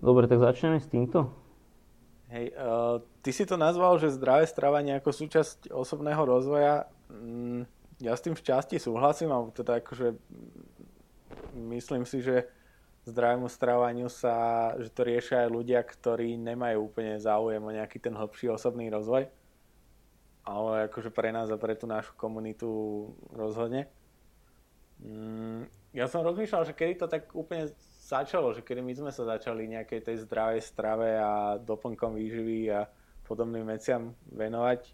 Dobre, tak začneme s týmto. Hej, uh, ty si to nazval, že zdravé strávanie ako súčasť osobného rozvoja. Mm, ja s tým v časti súhlasím, alebo teda akože myslím si, že zdravému stravaniu sa, že to riešia aj ľudia, ktorí nemajú úplne záujem o nejaký ten hlbší osobný rozvoj. Ale akože pre nás a pre tú našu komunitu rozhodne. Mm, ja som rozmýšľal, že kedy to tak úplne začalo, že kedy my sme sa začali nejakej tej zdravej strave a doplnkom výživy a podobným veciam venovať.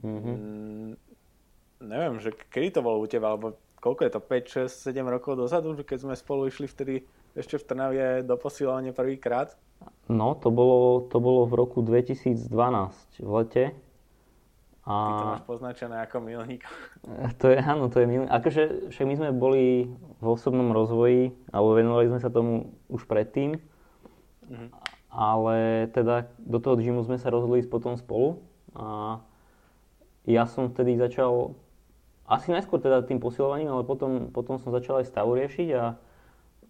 Mm-hmm. Mm, neviem, že kedy to bolo u teba, alebo koľko je to, 5, 6, 7 rokov dozadu, že keď sme spolu išli vtedy ešte v Trnavie do posilovania prvýkrát? No, to bolo, to bolo v roku 2012 v lete. A... Ty to máš poznačené ako milník. To je, áno, to je milník. Akože však my sme boli v osobnom rozvoji, alebo venovali sme sa tomu už predtým. Mm-hmm. Ale teda do toho gymu sme sa rozhodli ísť potom spolu. A ja som vtedy začal, asi najskôr teda tým posilovaním, ale potom, potom som začal aj stavu riešiť a,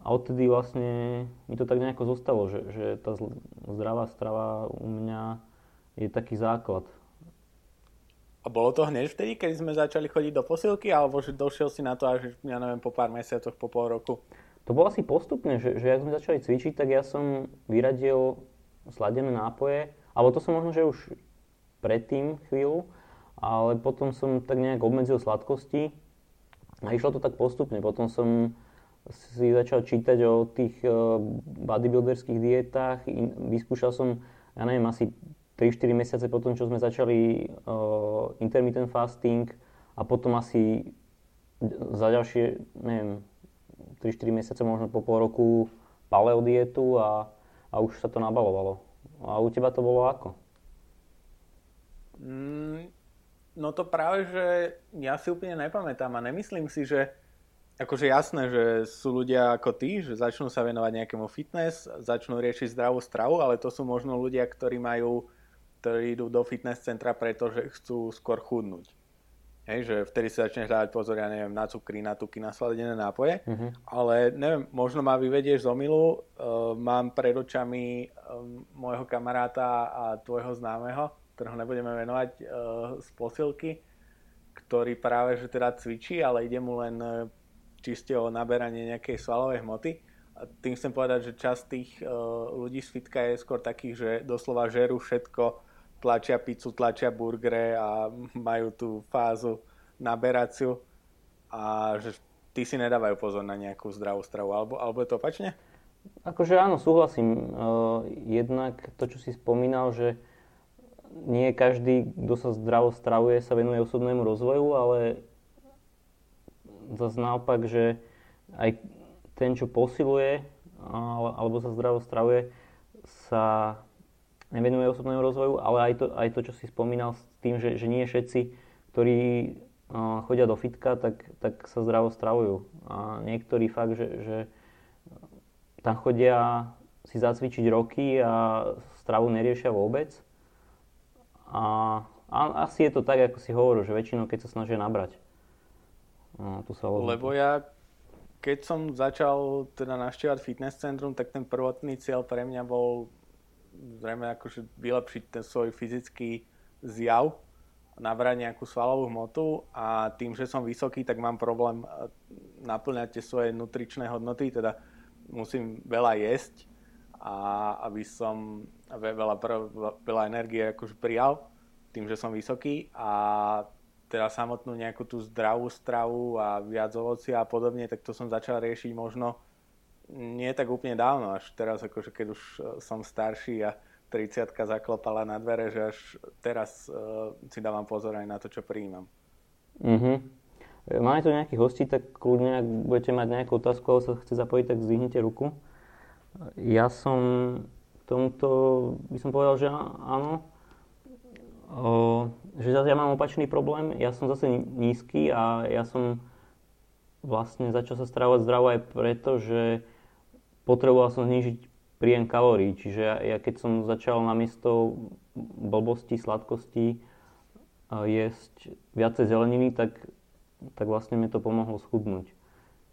a odtedy vlastne mi to tak nejako zostalo, že, že tá zdravá strava u mňa je taký základ a bolo to hneď vtedy, keď sme začali chodiť do posilky, alebo že došiel si na to až, ja neviem, po pár mesiacoch, po pol roku? To bolo asi postupne, že, že ak sme začali cvičiť, tak ja som vyradil sladené nápoje, alebo to som možno, že už predtým chvíľu, ale potom som tak nejak obmedzil sladkosti a išlo to tak postupne. Potom som si začal čítať o tých eh, bodybuilderských dietách, vyskúšal som, ja neviem, asi 3-4 mesiace potom, čo sme začali uh, intermittent fasting a potom asi za ďalšie, neviem, 3-4 mesiace, možno po pol roku paleo dietu a, a už sa to nabalovalo. A u teba to bolo ako? Mm, no to práve, že ja si úplne nepamätám a nemyslím si, že akože jasné, že sú ľudia ako ty, že začnú sa venovať nejakému fitness, začnú riešiť zdravú stravu, ale to sú možno ľudia, ktorí majú ktorí idú do fitness centra, pretože chcú skôr chudnúť. Hej, že vtedy si začneš dávať pozor, ja neviem, na cukry, na tuky, na sladené nápoje, uh-huh. ale neviem, možno ma vyvedieš z omilu, uh, mám pred očami um, môjho kamaráta a tvojho známeho, ktorého nebudeme venovať uh, z posilky, ktorý práve že teda cvičí, ale ide mu len uh, čiste o naberanie nejakej svalovej hmoty. A tým chcem povedať, že časť tých uh, ľudí z fitka je skôr takých, že doslova žerú všetko, tlačia pizzu, tlačia burgere a majú tú fázu naberaciu a že tí si nedávajú pozor na nejakú zdravú stravu, alebo, alebo je to opačne? Akože áno, súhlasím. Uh, jednak to, čo si spomínal, že nie každý, kto sa zdravo stravuje, sa venuje osobnému rozvoju, ale zase naopak, že aj ten, čo posiluje alebo sa zdravo stravuje, sa nevenuje osobnému rozvoju, ale aj to, aj to čo si spomínal s tým, že, že nie všetci, ktorí uh, chodia do fitka, tak, tak sa zdravo stravujú. A niektorí fakt, že, že tam chodia si zacvičiť roky a stravu neriešia vôbec. A, a asi je to tak, ako si hovoril, že väčšinou keď sa snažia nabrať. A tu sa Lebo ja keď som začal teda navštevovať fitness centrum, tak ten prvotný cieľ pre mňa bol zrejme akože vylepšiť ten svoj fyzický zjav, nabrať nejakú svalovú hmotu a tým, že som vysoký, tak mám problém eh, naplňať tie svoje nutričné hodnoty, teda musím veľa jesť a aby som veľa, veľa energie akože prijal tým, že som vysoký a teda samotnú nejakú tú zdravú stravu a viac ovocia a podobne, tak to som začal riešiť možno nie tak úplne dávno, až teraz akože keď už e, som starší a 30 zaklopala na dvere, že až teraz uh, si dávam pozor aj na to, čo prijímam. Mm-hmm. Máme tu nejakých hostí, tak kľudne, ak budete mať nejakú otázku, alebo sa chce zapojiť, tak zdvihnite ruku. Ja som tomuto, by som povedal, že áno. O, že zase ja mám opačný problém. Ja som zase nízky a ja som vlastne začal sa stravovať zdravo aj preto, že potreboval som znižiť príjem kalórií, čiže ja, ja keď som začal namiesto blbosti, sladkosti jesť viacej zeleniny, tak, tak vlastne mi to pomohlo schudnúť.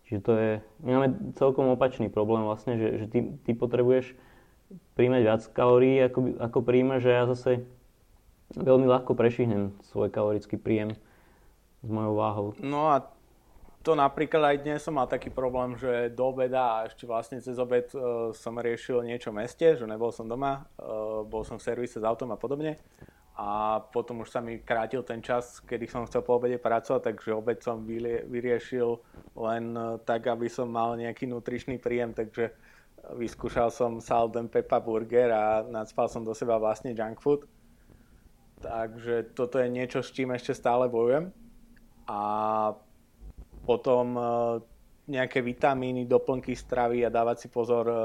Čiže to je, my máme celkom opačný problém vlastne, že, že ty, ty potrebuješ príjmať viac kalórií, ako, ako príjma, že ja zase veľmi ľahko prešihnem svoj kalorický príjem s mojou váhou. No a to napríklad aj dnes som mal taký problém, že do obeda a ešte vlastne cez obed uh, som riešil niečo v meste, že nebol som doma, uh, bol som v servise s autom a podobne. A potom už sa mi krátil ten čas, kedy som chcel po obede pracovať, takže obed som vyriešil len uh, tak, aby som mal nejaký nutričný príjem, takže vyskúšal som salt and pepper burger a nadspal som do seba vlastne junk food. Takže toto je niečo, s čím ešte stále bojujem. A potom e, nejaké vitamíny, doplnky stravy a dávať si pozor e,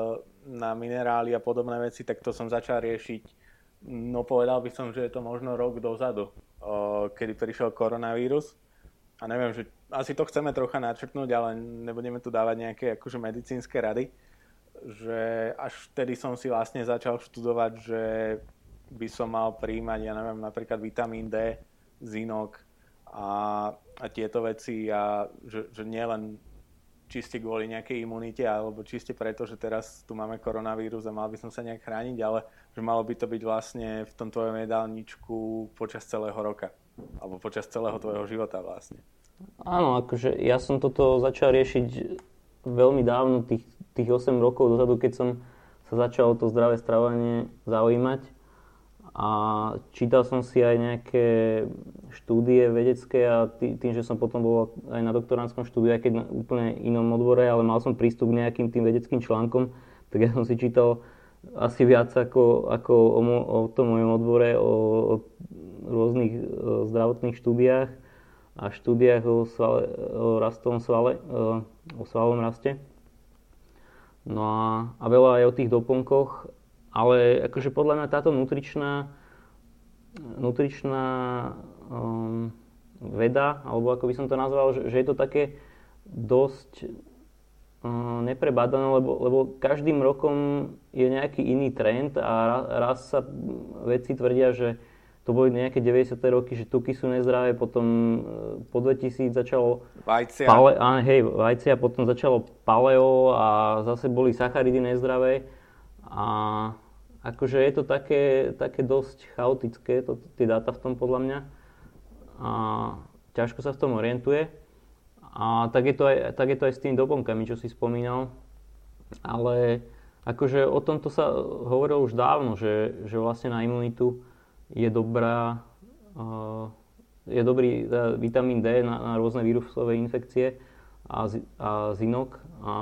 na minerály a podobné veci, tak to som začal riešiť. No povedal by som, že je to možno rok dozadu, e, kedy prišiel koronavírus. A neviem, že asi to chceme trocha načrtnúť, ale nebudeme tu dávať nejaké akože medicínske rady. Že až vtedy som si vlastne začal študovať, že by som mal príjmať, ja neviem, napríklad vitamín D, zinok, a, a tieto veci a že, že nielen čiste kvôli nejakej imunite alebo čiste preto, že teraz tu máme koronavírus a mal by som sa nejak chrániť, ale že malo by to byť vlastne v tom tvojom jedálničku počas celého roka alebo počas celého tvojho života vlastne. Áno, akože ja som toto začal riešiť veľmi dávno, tých, tých 8 rokov dozadu, keď som sa začal to zdravé stravovanie zaujímať a čítal som si aj nejaké štúdie vedecké a tým, že som potom bol aj na doktoránskom štúdiu, aj keď na úplne inom odbore, ale mal som prístup k nejakým tým vedeckým článkom, tak ja som si čítal asi viac ako, ako o, mo, o tom mojom odbore, o, o rôznych o zdravotných štúdiách a štúdiách o, svale, o rastovom svale, o svalovom raste. No a, a veľa aj o tých doplnkoch ale akože podľa mňa táto nutričná, nutričná um, veda, alebo ako by som to nazval, že, že je to také dosť um, neprebádané, lebo, lebo každým rokom je nejaký iný trend a raz sa vedci tvrdia, že to boli nejaké 90. roky, že tuky sú nezdravé, potom uh, po 2000 začalo... Vajcia. Pale, á, hej, vajcia, potom začalo paleo a zase boli sacharidy nezdravé. A akože je to také, také dosť chaotické, to, tie dáta v tom podľa mňa. A ťažko sa v tom orientuje. A tak je to aj, tak je to aj s tými doplnkami, čo si spomínal. Ale akože o tomto sa hovorilo už dávno, že, že vlastne na imunitu je dobrá, uh, je dobrý uh, vitamín D na, na rôzne vírusové infekcie a, a zinok. A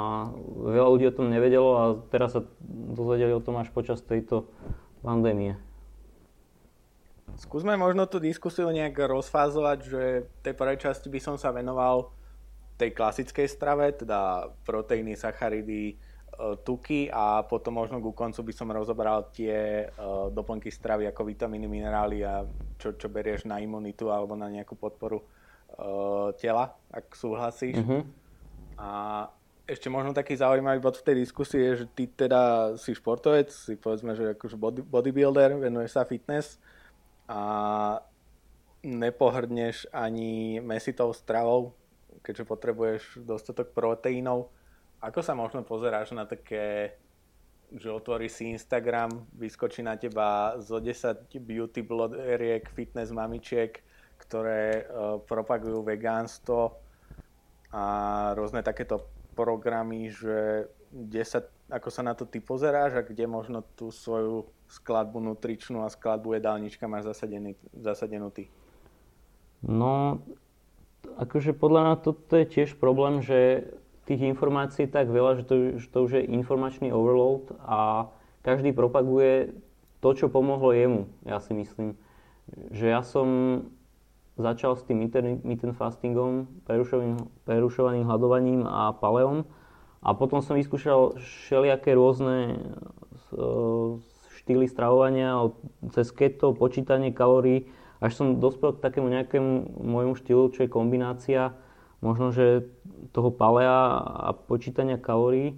veľa ľudí o tom nevedelo a teraz sa dozvedeli o tom až počas tejto pandémie. Skúsme možno tú diskusiu nejak rozfázovať, že tej prvej časti by som sa venoval tej klasickej strave, teda proteíny, sacharidy, e, tuky a potom možno ku koncu by som rozobral tie uh, doplnky stravy ako vitamíny, minerály a čo, čo berieš na imunitu alebo na nejakú podporu uh, tela, ak súhlasíš. Mm-hmm. A ešte možno taký zaujímavý bod v tej diskusii je, že ty teda si športovec, si povedzme, že akože body, bodybuilder, venuješ sa fitness a nepohrdneš ani mesitou stravou, keďže potrebuješ dostatok proteínov. Ako sa možno pozeráš na také, že otvoríš si Instagram, vyskočí na teba zo 10 beauty blogeriek, fitness mamičiek, ktoré uh, propagujú vegánstvo a rôzne takéto programy, že 10, ako sa na to ty pozeráš a kde možno tú svoju skladbu nutričnú a skladbu jedálnička máš zasadený, zasadenú ty? No, akože podľa mňa toto je tiež problém, že tých informácií tak veľa, že to, že to už je informačný overload a každý propaguje to, čo pomohlo jemu, ja si myslím. Že ja som začal s tým intermittent fastingom, prerušovaným, prerušovaným hľadovaním a paleom. A potom som vyskúšal všelijaké rôzne štýly stravovania, cez keto, počítanie kalórií, až som dospel k takému nejakému môjmu štýlu, čo je kombinácia možno, že toho palea a počítania kalórií.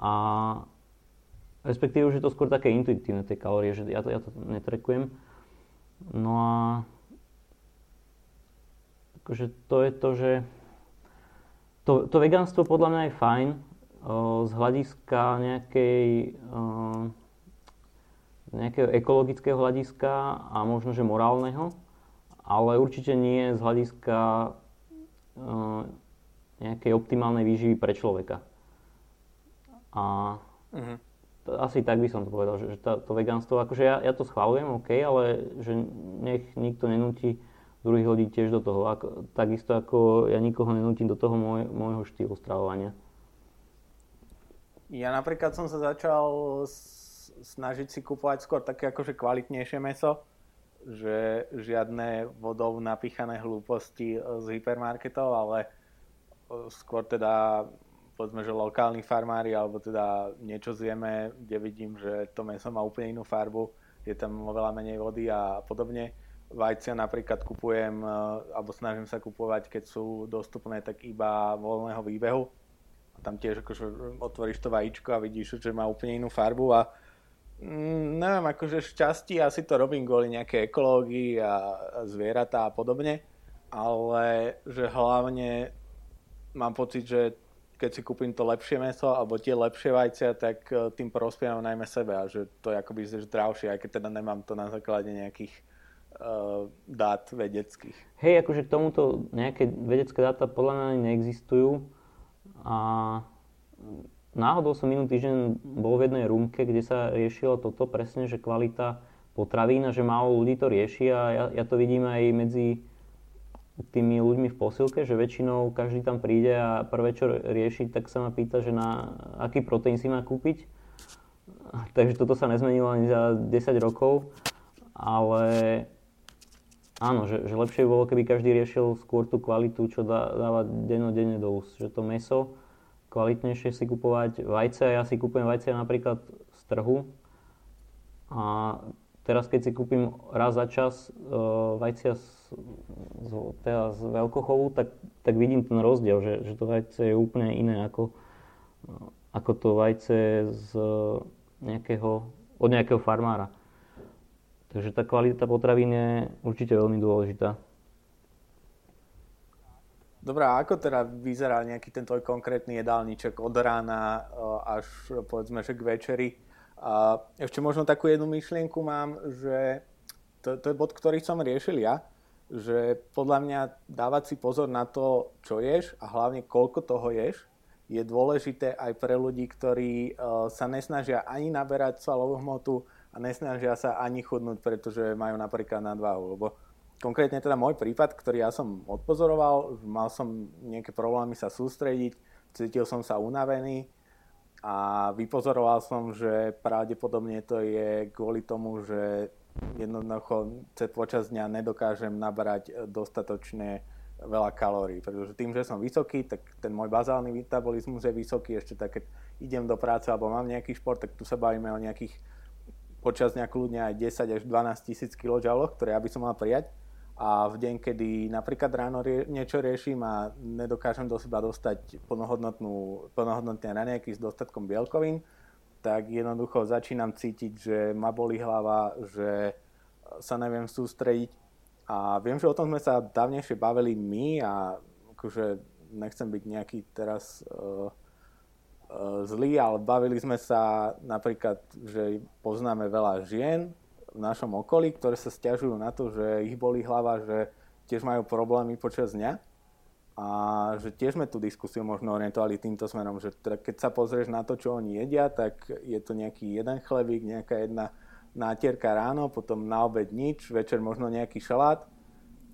A respektíve už to skôr také intuitívne tie kalórie, že ja to, ja to netrekujem. No a akože to je to, že to, to vegánstvo podľa mňa je fajn o, z hľadiska nejakej o, nejakého ekologického hľadiska a možno, že morálneho, ale určite nie z hľadiska nejakej optimálnej výživy pre človeka. A uh-huh. asi tak by som to povedal, že, že tá, to vegánstvo, akože ja, ja to schválujem, OK, ale že nech nikto nenúti druhých ľudí tiež do toho. Ako, takisto ako ja nikoho nenútim do toho môj, môjho štýlu stravovania. Ja napríklad som sa začal snažiť si kupovať skôr také akože kvalitnejšie meso, že žiadne vodou napíchané hlúposti z hypermarketov, ale skôr teda povedzme, že lokálni farmári alebo teda niečo zjeme, kde vidím, že to meso má úplne inú farbu, je tam oveľa menej vody a podobne. Vajcia napríklad kupujem, alebo snažím sa kupovať, keď sú dostupné, tak iba voľného výbehu. Tam tiež akože otvoríš to vajíčko a vidíš, že má úplne inú farbu a mm, neviem, akože šťastí asi to robím kvôli nejakej ekológii a, a zvieratá a podobne, ale že hlavne mám pocit, že keď si kúpim to lepšie meso alebo tie lepšie vajcia, tak e, tým prospievam najmä sebe a že to je akoby zdravšie, aj keď teda nemám to na základe nejakých dát vedeckých. Hej, akože k tomuto nejaké vedecké dáta podľa mňa neexistujú a náhodou som minulý týždeň bol v jednej rúmke, kde sa riešilo toto presne, že kvalita potravín a že málo ľudí to rieši a ja, ja to vidím aj medzi tými ľuďmi v posilke, že väčšinou každý tam príde a prvé, čo rieši, tak sa ma pýta, že na aký proteín si má kúpiť. Takže toto sa nezmenilo ani za 10 rokov, ale áno, že, že lepšie by bolo, keby každý riešil skôr tú kvalitu, čo dá, dáva dennodenne do úst. Že to meso kvalitnejšie si kupovať. Vajce, ja si kupujem vajce napríklad z trhu. A teraz keď si kúpim raz za čas uh, vajcia z, z, teda z veľkochovu, tak, tak vidím ten rozdiel, že, že to vajce je úplne iné ako, ako to vajce z nejakého, od nejakého farmára. Takže tá kvalita potravín je určite veľmi dôležitá. Dobre, a ako teda vyzerá nejaký ten tvoj konkrétny jedálniček od rána eh, až povedzme, že k večeri? A ešte možno takú jednu myšlienku mám, že to, to je bod, ktorý som riešil ja, že podľa mňa dávať si pozor na to, čo ješ a hlavne koľko toho ješ, je dôležité aj pre ľudí, ktorí uh, sa nesnažia ani naberať svalovú hmotu, a nesnažia sa ani chudnúť, pretože majú napríklad nadváhu. Lebo konkrétne teda môj prípad, ktorý ja som odpozoroval, mal som nejaké problémy sa sústrediť, cítil som sa unavený a vypozoroval som, že pravdepodobne to je kvôli tomu, že jednoducho počas dňa nedokážem nabrať dostatočne veľa kalórií, pretože tým, že som vysoký, tak ten môj bazálny metabolizmus je vysoký, ešte tak keď idem do práce alebo mám nejaký šport, tak tu sa bavíme o nejakých počas dňa kľudne aj 10 až 12 tisíc kJ, ktoré ja by som mal prijať. A v deň, kedy napríklad ráno rie- niečo riešim a nedokážem do seba dostať plnohodnotné raňajky s dostatkom bielkovín, tak jednoducho začínam cítiť, že ma boli hlava, že sa neviem sústrediť. A viem, že o tom sme sa dávnejšie bavili my a akože nechcem byť nejaký teraz uh, Eh, zlí, ale bavili sme sa napríklad, že poznáme veľa žien v našom okolí, ktoré sa stiažujú na to, že ich boli hlava, že tiež majú problémy počas dňa a že tiež sme tú diskusiu možno orientovali týmto smerom, že teda keď sa pozrieš na to, čo oni jedia, tak je to nejaký jeden chlebík, nejaká jedna nátierka ráno, potom na obed nič, večer možno nejaký šalát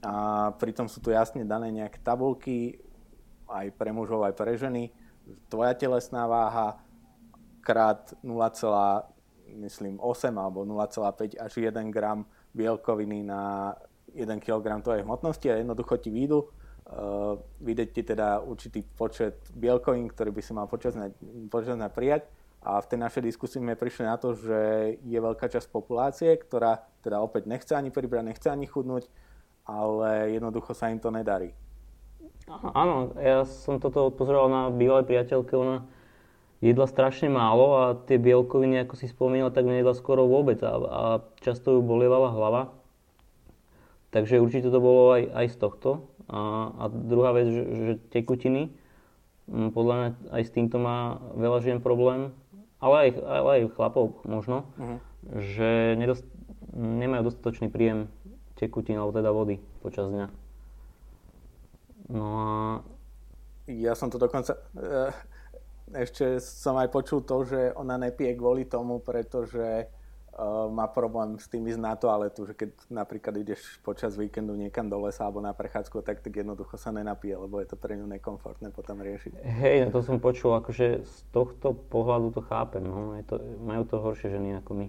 a pritom sú tu jasne dané nejaké tabulky aj pre mužov, aj pre ženy, tvoja telesná váha krát 0, myslím 8 alebo 0,5 až 1 gram bielkoviny na 1 kg tvojej hmotnosti a jednoducho ti výjdu. Uh, vidieť ti teda určitý počet bielkovín, ktorý by si mal počas dňa prijať. A v tej našej diskusii sme prišli na to, že je veľká časť populácie, ktorá teda opäť nechce ani pribrať, nechce ani chudnúť, ale jednoducho sa im to nedarí. Áno, ja som toto odpozoroval na bývalej priateľke, ona jedla strašne málo a tie bielkoviny, ako si spomínal, tak nejedla skoro vôbec a, a často ju bolievala hlava. Takže určite to bolo aj, aj z tohto. A, a druhá vec, že, že tekutiny, podľa mňa aj s týmto má veľa žien problém. ale aj, ale aj chlapov možno, uh-huh. že nedost, nemajú dostatočný príjem tekutín alebo teda vody počas dňa. No a... Ja som to dokonca... Eh, ešte som aj počul to, že ona nepije kvôli tomu, pretože uh, má problém s tým ísť na toaletu, že keď napríklad ideš počas víkendu niekam do lesa alebo na prechádzku, tak, tak jednoducho sa nenapije, lebo je to pre ňu nekomfortné potom riešiť. Hej, no to som počul, akože z tohto pohľadu to chápem, no. Je to, majú to horšie ženy ako my.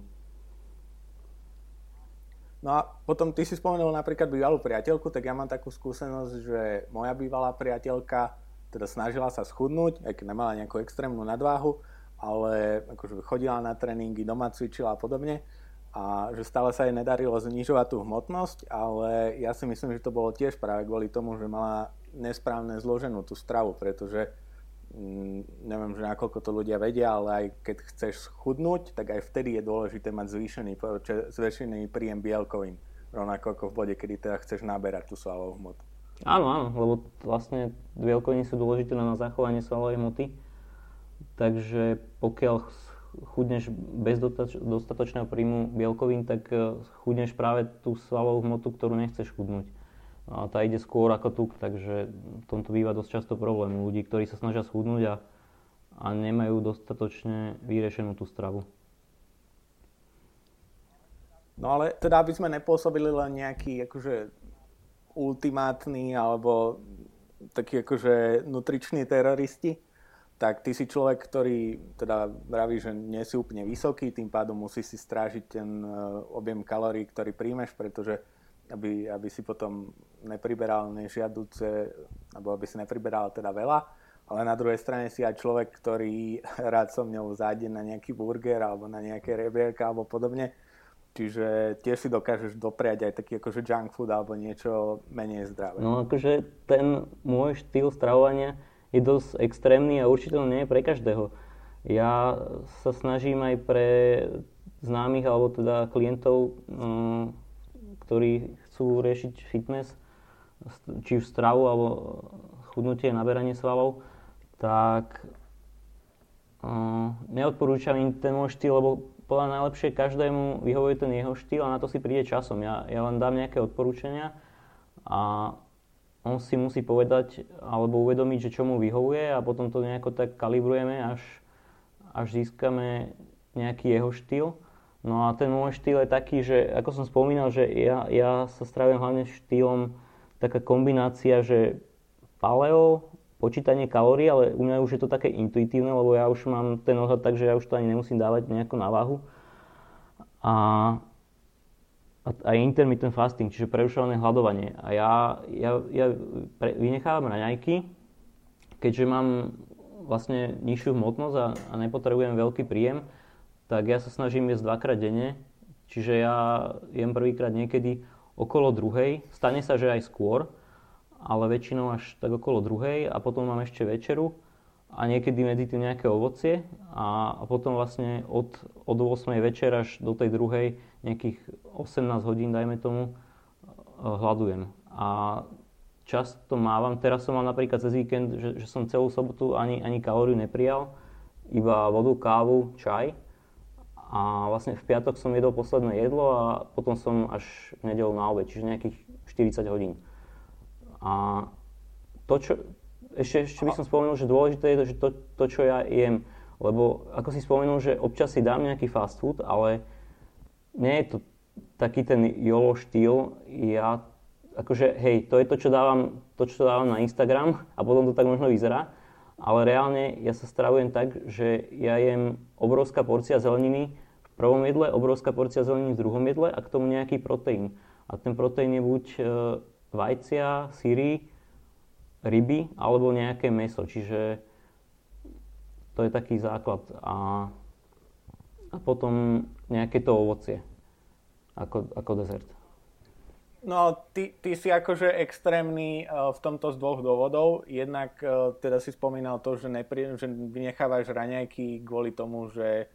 No a potom ty si spomenul napríklad bývalú priateľku, tak ja mám takú skúsenosť, že moja bývalá priateľka teda snažila sa schudnúť, aj keď nemala nejakú extrémnu nadváhu, ale akože chodila na tréningy, doma cvičila a podobne. A že stále sa jej nedarilo znižovať tú hmotnosť, ale ja si myslím, že to bolo tiež práve kvôli tomu, že mala nesprávne zloženú tú stravu, pretože neviem, že nakoľko to ľudia vedia, ale aj keď chceš schudnúť, tak aj vtedy je dôležité mať zvýšený, zvýšený príjem bielkovín, rovnako ako v bode, kedy teda chceš naberať tú svalovú hmotu. Áno, áno, lebo vlastne bielkoviny sú dôležité na zachovanie svalovej hmoty. Takže pokiaľ chudneš bez dostatočného príjmu bielkovín, tak e, chudneš práve tú svalovú hmotu, ktorú nechceš chudnúť. A tá ide skôr ako tuk, takže v tomto býva dosť často problém ľudí, ktorí sa snažia schudnúť a, a nemajú dostatočne vyriešenú tú stravu. No ale teda, aby sme nepôsobili len nejaký akože ultimátni alebo takí akože nutriční teroristi, tak ty si človek, ktorý teda vraví, že nie si úplne vysoký, tým pádom musí si strážiť ten e, objem kalórií, ktorý príjmeš, pretože aby, aby si potom nepriberal nežiaduce, alebo aby si nepriberal teda veľa, ale na druhej strane si aj človek, ktorý rád so mňou zájde na nejaký burger alebo na nejaké rebierka alebo podobne, Čiže tiež si dokážeš dopriať aj taký akože junk food alebo niečo menej zdravé. No akože ten môj štýl stravovania je dosť extrémny a určite nie je pre každého. Ja sa snažím aj pre známych alebo teda klientov, um, ktorí chcú riešiť fitness, či už stravu alebo chudnutie, naberanie svalov, tak um, neodporúčam im ten môj štýl, lebo podľa najlepšie každému vyhovuje ten jeho štýl a na to si príde časom. Ja, ja len dám nejaké odporúčania a on si musí povedať alebo uvedomiť, že čo mu vyhovuje a potom to nejako tak kalibrujeme, až, až získame nejaký jeho štýl. No a ten môj štýl je taký, že ako som spomínal, že ja, ja sa stravujem hlavne štýlom taká kombinácia, že paleo, počítanie kalórií, ale u mňa už je to také intuitívne, lebo ja už mám ten odhad tak, že ja už to ani nemusím dávať nejako na váhu. A, a, a intermittent fasting, čiže prerušované hľadovanie. A ja, ja, ja pre, vynechávam raňajky, keďže mám vlastne nižšiu hmotnosť a, a nepotrebujem veľký príjem, tak ja sa snažím jesť dvakrát denne, čiže ja jem prvýkrát niekedy okolo druhej, stane sa, že aj skôr, ale väčšinou až tak okolo druhej a potom mám ešte večeru a niekedy medzi tým nejaké ovocie a, a potom vlastne od, od 8. večer až do tej druhej nejakých 18 hodín, dajme tomu, hľadujem. A často mávam, teraz som mal napríklad cez víkend, že, že som celú sobotu ani, ani kalóriu neprijal, iba vodu, kávu, čaj. A vlastne v piatok som jedol posledné jedlo a potom som až v nedelu na obed, čiže nejakých 40 hodín. A to, čo, ešte, ešte by som spomenul, že dôležité je to, že to, to, čo ja jem, lebo ako si spomenul, že občas si dám nejaký fast food, ale nie je to taký ten YOLO štýl. Ja, akože, hej, to je to, čo dávam, to, čo dávam na Instagram a potom to tak možno vyzerá, ale reálne ja sa stravujem tak, že ja jem obrovská porcia zeleniny v prvom jedle, obrovská porcia zeleniny v druhom jedle a k tomu nejaký proteín. A ten proteín je buď e, vajcia, syry, ryby alebo nejaké meso. Čiže to je taký základ. A, a potom nejaké to ovocie ako, ako dezert. No, ty, ty si akože extrémny uh, v tomto z dvoch dôvodov. Jednak uh, teda si spomínal to, že, nepri, že vynechávaš raňajky kvôli tomu, že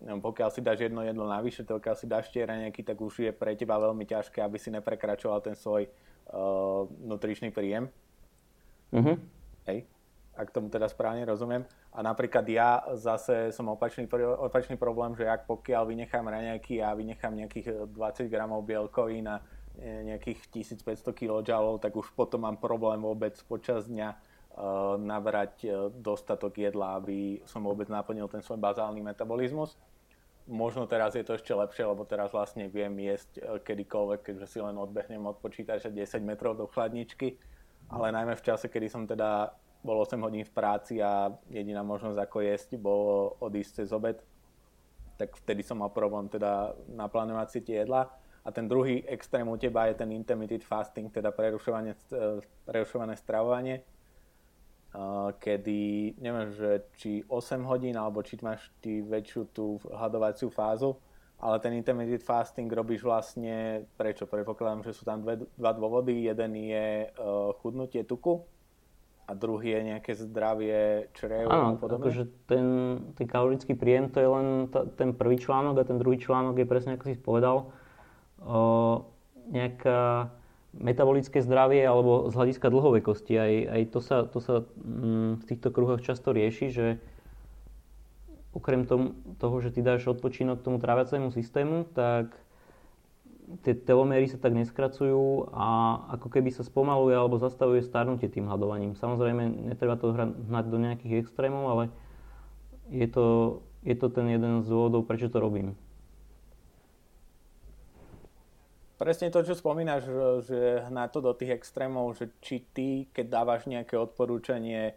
neviem, pokiaľ si dáš jedno jedlo navyše, pokiaľ si dáš tie raňajky, tak už je pre teba veľmi ťažké, aby si neprekračoval ten svoj uh, nutričný príjem. Mm-hmm. Hej. ak tomu teda správne rozumiem. A napríklad ja zase som opačný, opačný problém, že ak pokiaľ vynechám raňajky a vynechám nejakých 20 gramov bielkovín a nejakých 1500 kJ, tak už potom mám problém vôbec počas dňa uh, nabrať uh, dostatok jedla, aby som vôbec naplnil ten svoj bazálny metabolizmus. Možno teraz je to ešte lepšie, lebo teraz vlastne viem jesť kedykoľvek, keďže si len odbehnem od počítača 10 metrov do chladničky, ale najmä v čase, kedy som teda bol 8 hodín v práci a jediná možnosť ako jesť bolo odísť cez obed, tak vtedy som mal problém teda naplánovať si tie jedla a ten druhý extrém u teba je ten intermittent fasting, teda prerušované, prerušované stravovanie, kedy neviem, že či 8 hodín, alebo či máš ty väčšiu tú hľadovaciu fázu, ale ten intermittent fasting robíš vlastne, prečo? Predpokladám, že sú tam dve, dva dôvody. Jeden je uh, chudnutie tuku a druhý je nejaké zdravie črev Áno, akože ten, ten kalorický príjem to je len t- ten prvý článok a ten druhý článok je presne ako si povedal, nejaká metabolické zdravie alebo z hľadiska dlhovekosti. Aj, aj to sa, to sa mm, v týchto kruhoch často rieši, že okrem tom, toho, že ty dáš odpočinok tomu tráviacemu systému, tak tie telomery sa tak neskracujú a ako keby sa spomaluje alebo zastavuje starnutie tým hľadovaním. Samozrejme, netreba to hnať do nejakých extrémov, ale je to, je to ten jeden z dôvodov, prečo to robím. Presne to, čo spomínaš, že hná to do tých extrémov, že či ty, keď dávaš nejaké odporúčanie,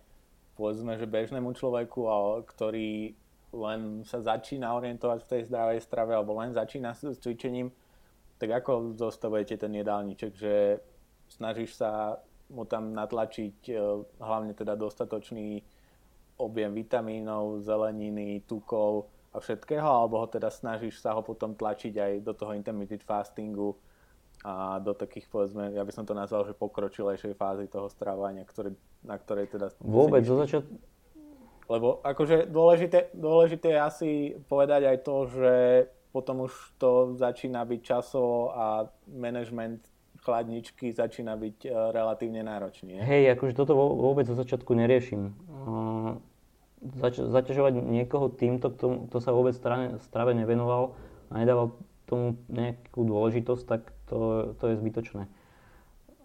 povedzme, že bežnému človeku, ktorý len sa začína orientovať v tej zdravej strave alebo len začína s cvičením, tak ako zostavujete ten jedálniček, že snažíš sa mu tam natlačiť e, hlavne teda dostatočný objem vitamínov, zeleniny, tukov a všetkého, alebo ho teda snažíš sa ho potom tlačiť aj do toho intermittent fastingu, a do takých, povedzme, ja by som to nazval, že pokročilejšej fázy toho stravovania, ktorý, na ktorej teda... Vôbec, zo začiat... Lebo akože dôležité, dôležité je asi povedať aj to, že potom už to začína byť časovo a management chladničky začína byť uh, relatívne náročný. Je? Hej, akože toto vôbec zo začiatku neriešim. Uh, zač- zaťažovať niekoho týmto, kto, kto sa vôbec strave, strave nevenoval a nedával tomu nejakú dôležitosť, tak to, to je zbytočné.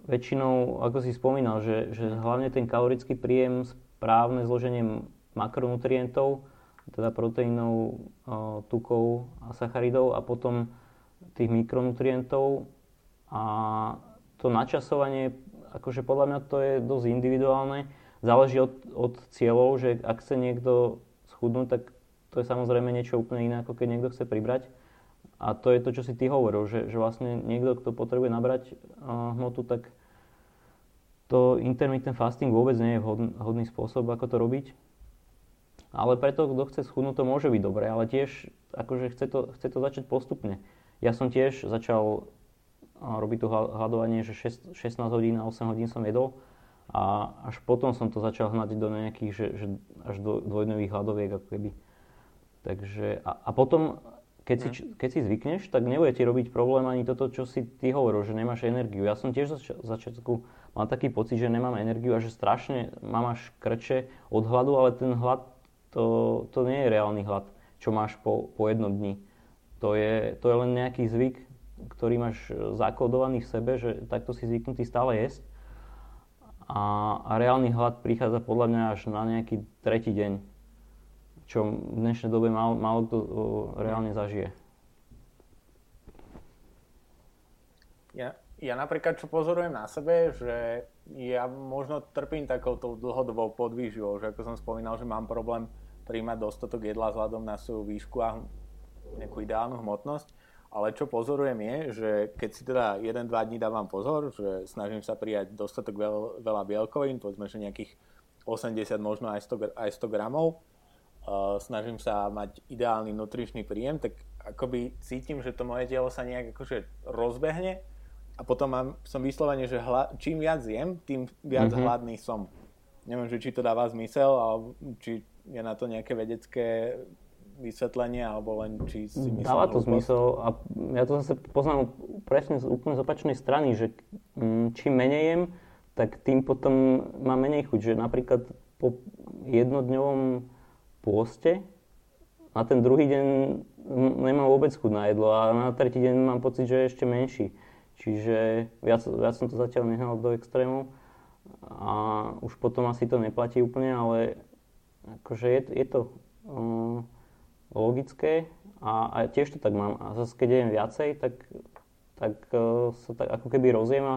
Väčšinou, ako si spomínal, že, že hlavne ten kalorický príjem, správne zloženie makronutrientov, teda proteínov, tukov a sacharidov a potom tých mikronutrientov a to načasovanie, akože podľa mňa to je dosť individuálne, záleží od, od cieľov, že ak chce niekto schudnúť, tak to je samozrejme niečo úplne iné, ako keď niekto chce pribrať. A to je to, čo si ty hovoril, že, že vlastne niekto, kto potrebuje nabrať uh, hmotu, tak to intermittent fasting vôbec nie je vhodný, vhodný spôsob, ako to robiť. Ale preto, kto chce schudnúť, to môže byť dobré, ale tiež akože chce to, chce to začať postupne. Ja som tiež začal uh, robiť to hľadovanie, že 6, 16 hodín a 8 hodín som jedol a až potom som to začal hnať do nejakých, že, že až do dvojdňových hľadoviek ako keby. Takže, a, a potom keď si, hm. keď si zvykneš, tak nebude ti robiť problém ani toto, čo si ty hovoril, že nemáš energiu. Ja som tiež za začiatku mal taký pocit, že nemám energiu a že strašne mám až krče od hladu, ale ten hlad, to, to nie je reálny hlad, čo máš po, po jednom dni. To je, to je len nejaký zvyk, ktorý máš zakodovaný v sebe, že takto si zvyknutý stále jesť. A, a reálny hlad prichádza podľa mňa až na nejaký tretí deň čo v dnešnej dobe málo, málo kto reálne zažije. Ja, ja napríklad, čo pozorujem na sebe, že ja možno trpím takouto dlhodobou podvýživou, že ako som spomínal, že mám problém príjmať dostatok jedla vzhľadom na svoju výšku a nejakú ideálnu hmotnosť. Ale čo pozorujem je, že keď si teda 1-2 dní dávam pozor, že snažím sa prijať dostatok veľ, veľa bielkovín, povedzme, že nejakých 80, možno aj 100, aj 100 gramov, uh, snažím sa mať ideálny nutričný príjem, tak akoby cítim, že to moje telo sa nejak akože rozbehne a potom mám, som vyslovene, že hla, čím viac jem, tým viac mm-hmm. hladný som. Neviem, že či to dáva zmysel, alebo či je na to nejaké vedecké vysvetlenie, alebo len či si myslím... Dáva to zmysel a ja to zase poznám presne z úplne z opačnej strany, že mm, čím menej jem, tak tým potom mám menej chuť, že napríklad po jednodňovom pôste na ten druhý deň nemám vôbec chuť na jedlo a na tretí deň mám pocit, že je ešte menší. Čiže viac, viac som to zatiaľ nehal do extrému a už potom asi to neplatí úplne, ale akože je, je to um, logické a, a tiež to tak mám. A zase keď jem viacej, tak, tak uh, sa tak ako keby rozjem a,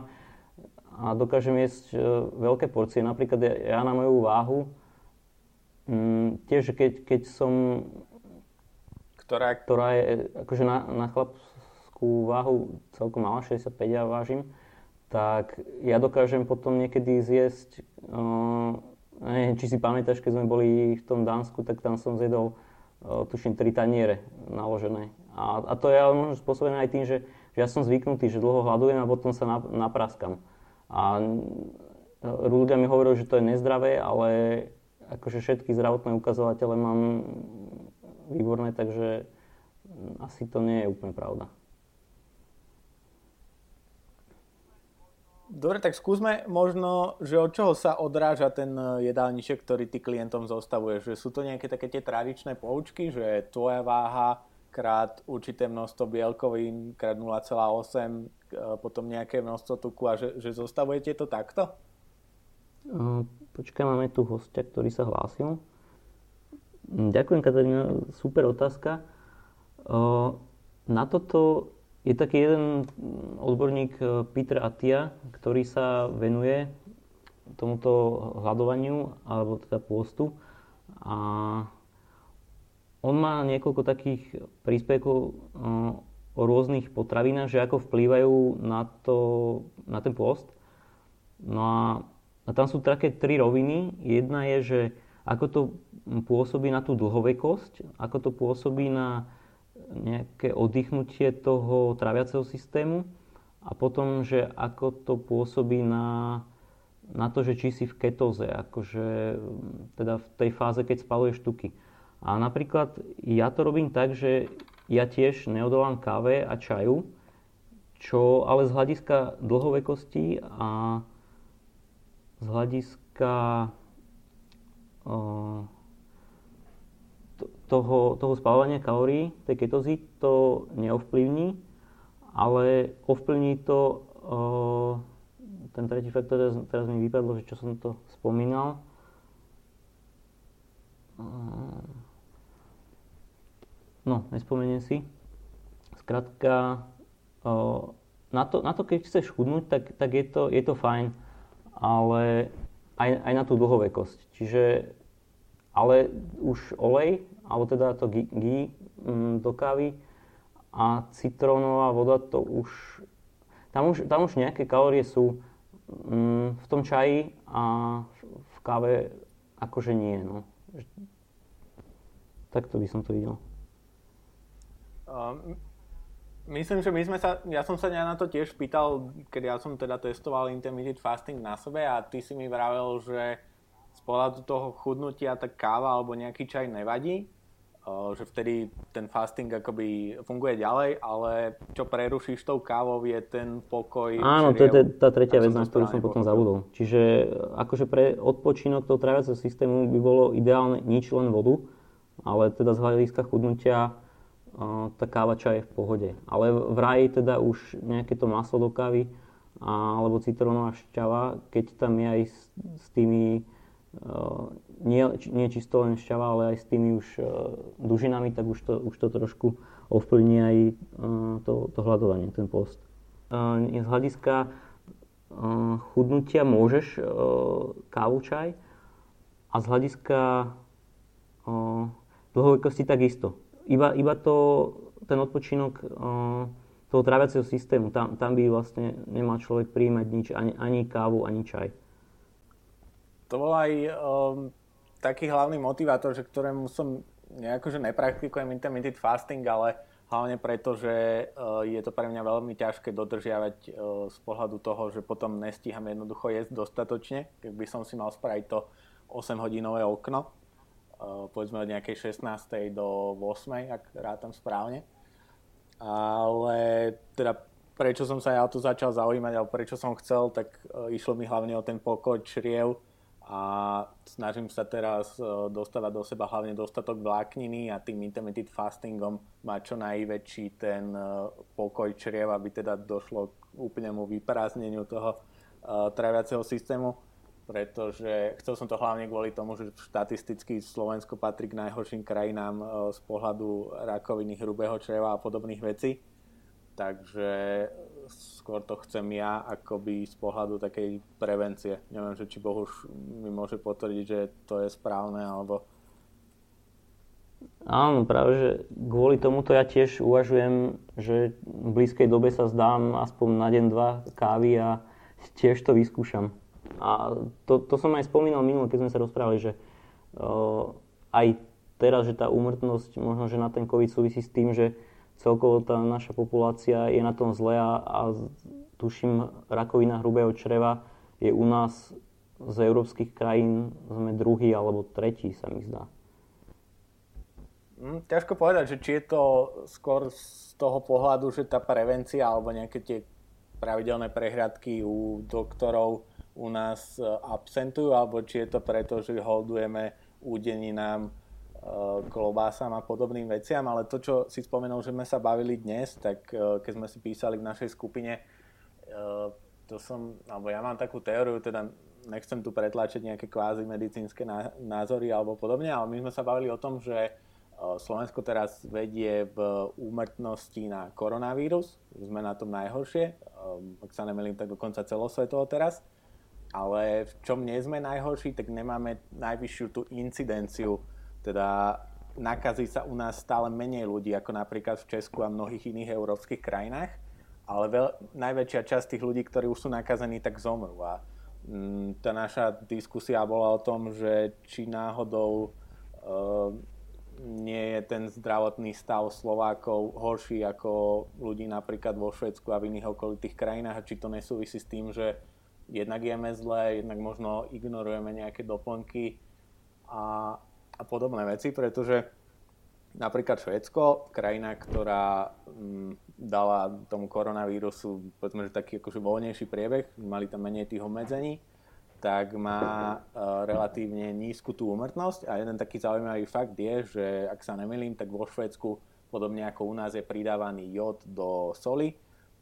a dokážem jesť uh, veľké porcie. Napríklad ja, ja na moju váhu um, tiež keď, keď som ktorá, ktorá je akože na, na chlapskú váhu celkom malá, 65 ja vážim, tak ja dokážem potom niekedy zjesť, uh, neviem, či si pamätáš, keď sme boli v tom Dánsku, tak tam som zjedol, uh, tuším, tri taniere naložené. A, a to je ale možno spôsobené aj tým, že, že ja som zvyknutý, že dlho hľadujem a potom sa napraskam. A ľudia mi hovorili, že to je nezdravé, ale akože všetky zdravotné ukazovatele mám výborné, takže asi to nie je úplne pravda. Dobre, tak skúsme možno, že od čoho sa odráža ten eh, jedálniček, ktorý ty klientom zostavuješ. Že sú to nejaké také tie tradičné poučky, že tvoja váha krát určité množstvo bielkovín krát 0,8, eh, potom nejaké množstvo tuku a že, že zostavujete to takto? Počkaj, máme tu hostia, ktorý sa hlásil. Ďakujem, Katarína, super otázka. Na toto je taký jeden odborník e, Peter Atia, ktorý sa venuje tomuto hľadovaniu, alebo teda pôstu. A on má niekoľko takých príspevkov o rôznych potravinách, že ako vplývajú na, to, na ten pôst. No a, a tam sú také tri roviny. Jedna je, že ako to pôsobí na tú dlhovekosť, ako to pôsobí na nejaké oddychnutie toho traviaceho systému a potom, že ako to pôsobí na, na to, že či si v ketóze, akože teda v tej fáze, keď spaluješ tuky. A napríklad ja to robím tak, že ja tiež neodolám káve a čaju, čo ale z hľadiska dlhovekosti a z hľadiska toho, toho spávania kalórií, tej ketozy, to neovplyvní, ale ovplyvní to ten tretí faktor, teraz, mi vypadlo, že čo som to spomínal. No, nespomeniem si. Skrátka, na to, na to, keď chceš chudnúť, tak, tak je, to, je to fajn, ale aj, aj na tú dlhovekosť. Čiže, ale už olej, alebo teda to ghee mm, do kávy a citrónová voda, to už tam, už, tam už nejaké kalórie sú mm, v tom čaji a v, v káve akože nie. No. Takto by som to videl. Myslím, že my sme sa, ja som sa na to tiež pýtal, keď ja som teda testoval intermittent fasting na sebe a ty si mi vravel, že z pohľadu toho chudnutia tak káva alebo nejaký čaj nevadí, že vtedy ten fasting akoby funguje ďalej, ale čo prerušíš tou kávou je ten pokoj. Áno, to je tá tretia vec, na ktorú som potom zabudol. Čiže akože pre odpočinok toho traviaceho systému by bolo ideálne nič len vodu, ale teda z hľadiska chudnutia tá káva čaj je v pohode. Ale v raji teda už nejaké to maslo do kávy alebo citrónová šťava, keď tam je aj s, s tými nie, nie čisto len šťava, ale aj s tými už dužinami, tak už to, už to trošku ovplyvní aj to, to hľadovanie, ten post. Z hľadiska chudnutia môžeš kávu čaj a z hľadiska dlhovekosti takisto iba, iba to, ten odpočinok uh, toho tráviaceho systému, tam, tam by vlastne nemal človek príjmať nič, ani, ani kávu, ani čaj. To bol aj um, taký hlavný motivátor, že ktorému som nejako, že nepraktikujem intermittent fasting, ale hlavne preto, že uh, je to pre mňa veľmi ťažké dodržiavať uh, z pohľadu toho, že potom nestíham jednoducho jesť dostatočne, keď by som si mal spraviť to 8-hodinové okno povedzme od nejakej 16. do 8. ak rátam správne. Ale teda prečo som sa ja to začal zaujímať, alebo prečo som chcel, tak e, išlo mi hlavne o ten pokoj čriev a snažím sa teraz dostávať do seba hlavne dostatok vlákniny a tým intermittent fastingom má čo najväčší ten pokoj čriev, aby teda došlo k úplnému vyprázdneniu toho traviaceho systému pretože chcel som to hlavne kvôli tomu, že štatisticky Slovensko patrí k najhorším krajinám z pohľadu rakoviny hrubého čreva a podobných vecí. Takže skôr to chcem ja akoby z pohľadu takej prevencie. Neviem, že či Bohuž mi môže potvrdiť, že to je správne, alebo... Áno, práve, že kvôli tomuto ja tiež uvažujem, že v blízkej dobe sa zdám aspoň na deň, dva kávy a tiež to vyskúšam. A to, to som aj spomínal minulé, keď sme sa rozprávali, že uh, aj teraz, že tá úmrtnosť možno, že na ten COVID súvisí s tým, že celkovo tá naša populácia je na tom zle a, a tuším, rakovina hrubého čreva je u nás z európskych krajín sme druhý alebo tretí, sa mi zdá. Hm, ťažko povedať, že či je to skôr z toho pohľadu, že tá prevencia alebo nejaké tie pravidelné prehradky u doktorov u nás absentujú, alebo či je to preto, že holdujeme údeninám Eh, klobásam a podobným veciam, ale to, čo si spomenul, že sme sa bavili dnes, tak eh, keď sme si písali v našej skupine, eh, to som, alebo ja mám takú teóriu, teda nechcem tu pretlačiť nejaké kvázi medicínske názory alebo podobne, ale my sme sa bavili o tom, že Slovensko teraz vedie v úmrtnosti na koronavírus, sme na tom najhoršie, ak sa nemýlim, tak dokonca celosvetovo teraz, ale v čom nie sme najhorší, tak nemáme najvyššiu tú incidenciu teda nakazí sa u nás stále menej ľudí ako napríklad v Česku a mnohých iných európskych krajinách, ale veľ, najväčšia časť tých ľudí, ktorí už sú nakazení, tak zomrú. A mm, tá naša diskusia bola o tom, že či náhodou e, nie je ten zdravotný stav Slovákov horší ako ľudí napríklad vo Švedsku a v iných okolitých krajinách a či to nesúvisí s tým, že jednak jeme zle, jednak možno ignorujeme nejaké doplnky a, a podobné veci, pretože napríklad Švédsko, krajina, ktorá m, mm, dala tomu koronavírusu povedzme, že taký akože voľnejší priebeh, mali tam menej tých obmedzení, tak má e, relatívne nízku tú úmrtnosť. A jeden taký zaujímavý fakt je, že ak sa nemýlim, tak vo Švédsku podobne ako u nás je pridávaný jod do soli,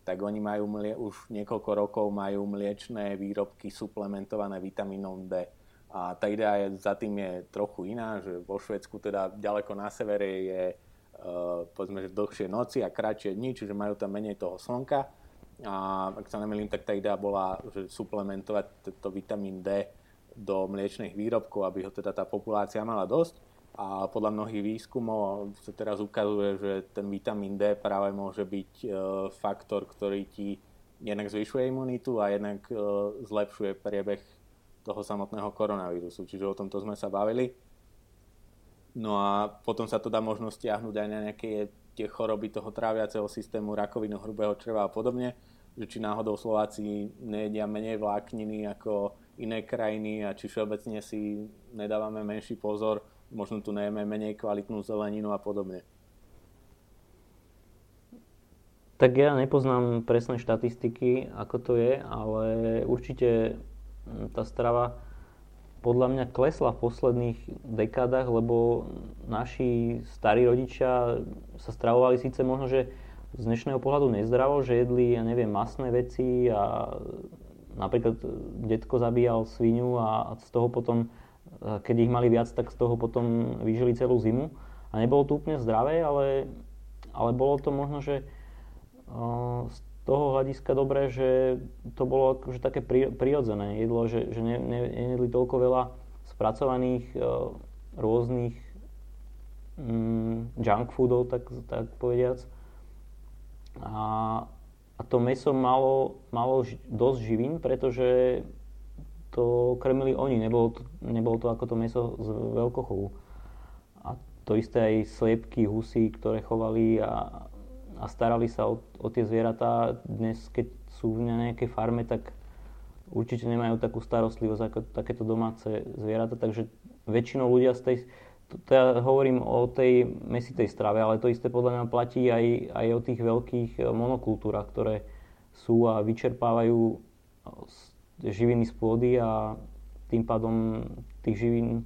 tak oni majú mlie, už niekoľko rokov majú mliečné výrobky suplementované vitamínom D a tá idea je, za tým je trochu iná, že vo Švedsku teda ďaleko na severe je uh, povedzme, že dlhšie noci a kratšie dni, čiže majú tam menej toho slnka. A ak sa nemýlim, tak tá idea bola, že suplementovať tento vitamín D do mliečných výrobkov, aby ho teda tá populácia mala dosť. A podľa mnohých výskumov sa teraz ukazuje, že ten vitamín D práve môže byť uh, faktor, ktorý ti jednak zvyšuje imunitu a jednak uh, zlepšuje priebeh toho samotného koronavírusu. Čiže o tomto sme sa bavili. No a potom sa to dá možno stiahnuť aj na nejaké tie choroby toho tráviaceho systému, rakovinu hrubého čreva a podobne, že či náhodou Slováci nejedia menej vlákniny ako iné krajiny a či všeobecne si nedávame menší pozor, možno tu nejeme menej kvalitnú zeleninu a podobne. Tak ja nepoznám presné štatistiky, ako to je, ale určite tá strava podľa mňa klesla v posledných dekádach, lebo naši starí rodičia sa stravovali síce možno, že z dnešného pohľadu nezdravo, že jedli, ja neviem, masné veci a napríklad detko zabíjal svinu a z toho potom, keď ich mali viac, tak z toho potom vyžili celú zimu. A nebolo to úplne zdravé, ale, ale bolo to možno, že z toho hľadiska dobré, že to bolo akože také prirodzené jedlo, že, že ne, ne, nejedli toľko veľa spracovaných rôznych um, junk foodov, tak, tak povediac. A, a to meso malo, malo dosť živín, pretože to krmili oni, nebolo to, nebolo to ako to meso z veľkochovu. A to isté aj sliepky, husy, ktoré chovali a, a starali sa o, o tie zvieratá. Dnes, keď sú na nejakej farme, tak určite nemajú takú starostlivosť ako takéto domáce zvieratá, takže väčšinou ľudia z tej, ja hovorím o tej mesitej strave, ale to isté podľa mňa platí aj, aj o tých veľkých monokultúrach, ktoré sú a vyčerpávajú živiny z pôdy a tým pádom tých živín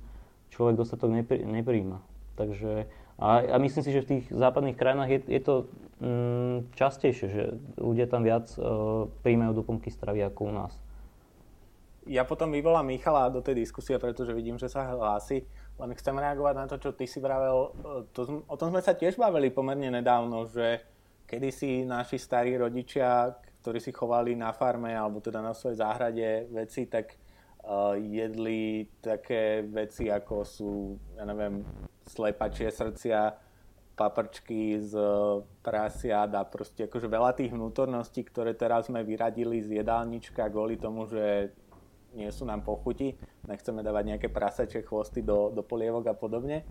človek dostatok nepri, nepríjma. Takže a, a myslím si, že v tých západných krajinách je, je to mm, častejšie, že ľudia tam viac uh, príjmajú doplnky stravy ako u nás. Ja potom vyvolám Michala do tej diskusie, pretože vidím, že sa hlási. Len chcem reagovať na to, čo ty si vravel. E, to, o tom sme sa tiež bavili pomerne nedávno, že kedysi naši starí rodičia, ktorí si chovali na farme alebo teda na svojej záhrade veci, tak uh, jedli také veci ako sú, ja neviem, slepačie srdcia, paprčky z prasiat a proste akože veľa tých vnútorností, ktoré teraz sme vyradili z jedálnička kvôli tomu, že nie sú nám pochuti, nechceme dávať nejaké prasačie chvosty do, do polievok a podobne,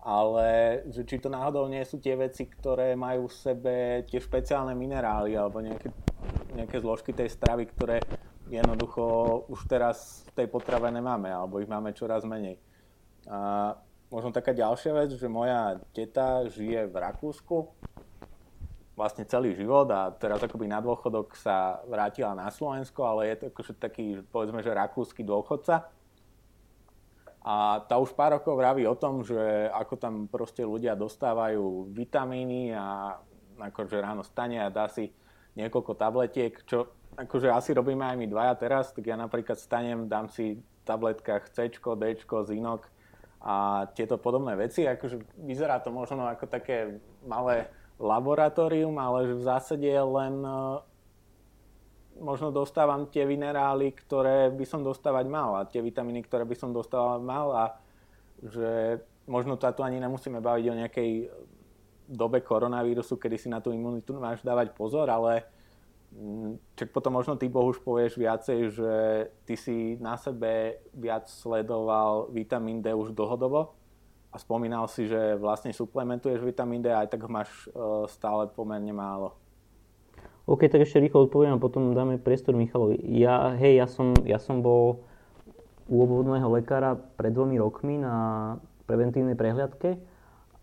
ale že či to náhodou nie sú tie veci, ktoré majú v sebe tie špeciálne minerály alebo nejaké, nejaké zložky tej stravy, ktoré jednoducho už teraz v tej potrave nemáme alebo ich máme čoraz menej. A možno taká ďalšia vec, že moja teta žije v Rakúsku vlastne celý život a teraz akoby na dôchodok sa vrátila na Slovensko, ale je to akože taký, povedzme, že rakúsky dôchodca. A tá už pár rokov vraví o tom, že ako tam proste ľudia dostávajú vitamíny a akože ráno stane a dá si niekoľko tabletiek, čo akože asi robíme aj my dvaja teraz, tak ja napríklad stanem, dám si v tabletkách C, D, zinok, a tieto podobné veci. Akože vyzerá to možno ako také malé laboratórium, ale v zásade len možno dostávam tie minerály, ktoré by som dostávať mal a tie vitamíny, ktoré by som dostávať mal a že možno to tu ani nemusíme baviť o nejakej dobe koronavírusu, kedy si na tú imunitu máš dávať pozor, ale Mm, čak potom možno ty Bohuž povieš viacej, že ty si na sebe viac sledoval vitamín D už dlhodobo a spomínal si, že vlastne suplementuješ vitamín D a aj tak ho máš e, stále pomerne málo. OK, tak ešte rýchlo odpoviem a potom dáme priestor Michalovi. Ja, hej, ja som, ja som bol u obvodného lekára pred dvomi rokmi na preventívnej prehliadke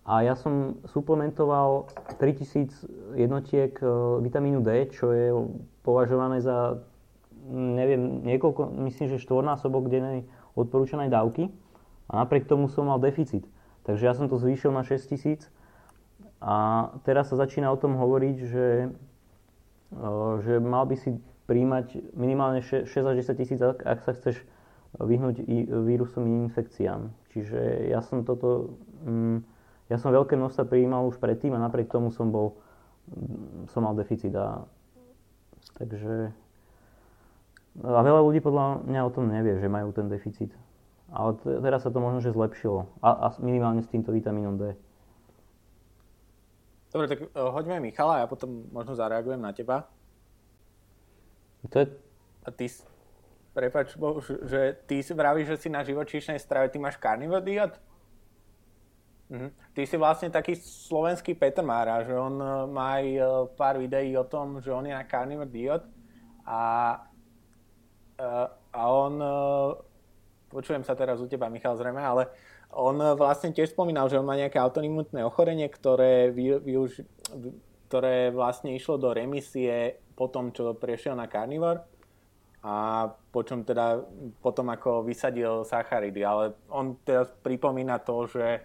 a ja som suplementoval 3000 jednotiek e, vitamínu D, čo je považované za, neviem, niekoľko, myslím, že štvornásobok dennej odporúčanej dávky. A napriek tomu som mal deficit. Takže ja som to zvýšil na 6000 a teraz sa začína o tom hovoriť, že, že mal by si príjmať minimálne 6 až 10 tisíc, ak sa chceš vyhnúť vírusom infekciám. Čiže ja som toto... Mm, ja som veľké množstva prijímal už predtým a napriek tomu som bol, som mal deficit a takže a veľa ľudí podľa mňa o tom nevie, že majú ten deficit. Ale teraz sa to možno, že zlepšilo. A, a minimálne s týmto vitamínom D. Dobre, tak uh, hoďme Michala a ja potom možno zareagujem na teba. To je... A ty, prepač, že ty si vravíš, že si na živočíšnej strave, ty máš carnivore diet? Mhm. Ty si vlastne taký slovenský Peter Mára, že on e, má aj e, pár videí o tom, že on je na carnivore diet a, e, a on, počujem sa teraz u teba Michal zrejme, ale on vlastne tiež spomínal, že on má nejaké autoimunitné ochorenie, ktoré, využ, ktoré vlastne išlo do remisie po tom, čo prešiel na carnivore a počom teda potom ako vysadil sacharidy, ale on teraz pripomína to, že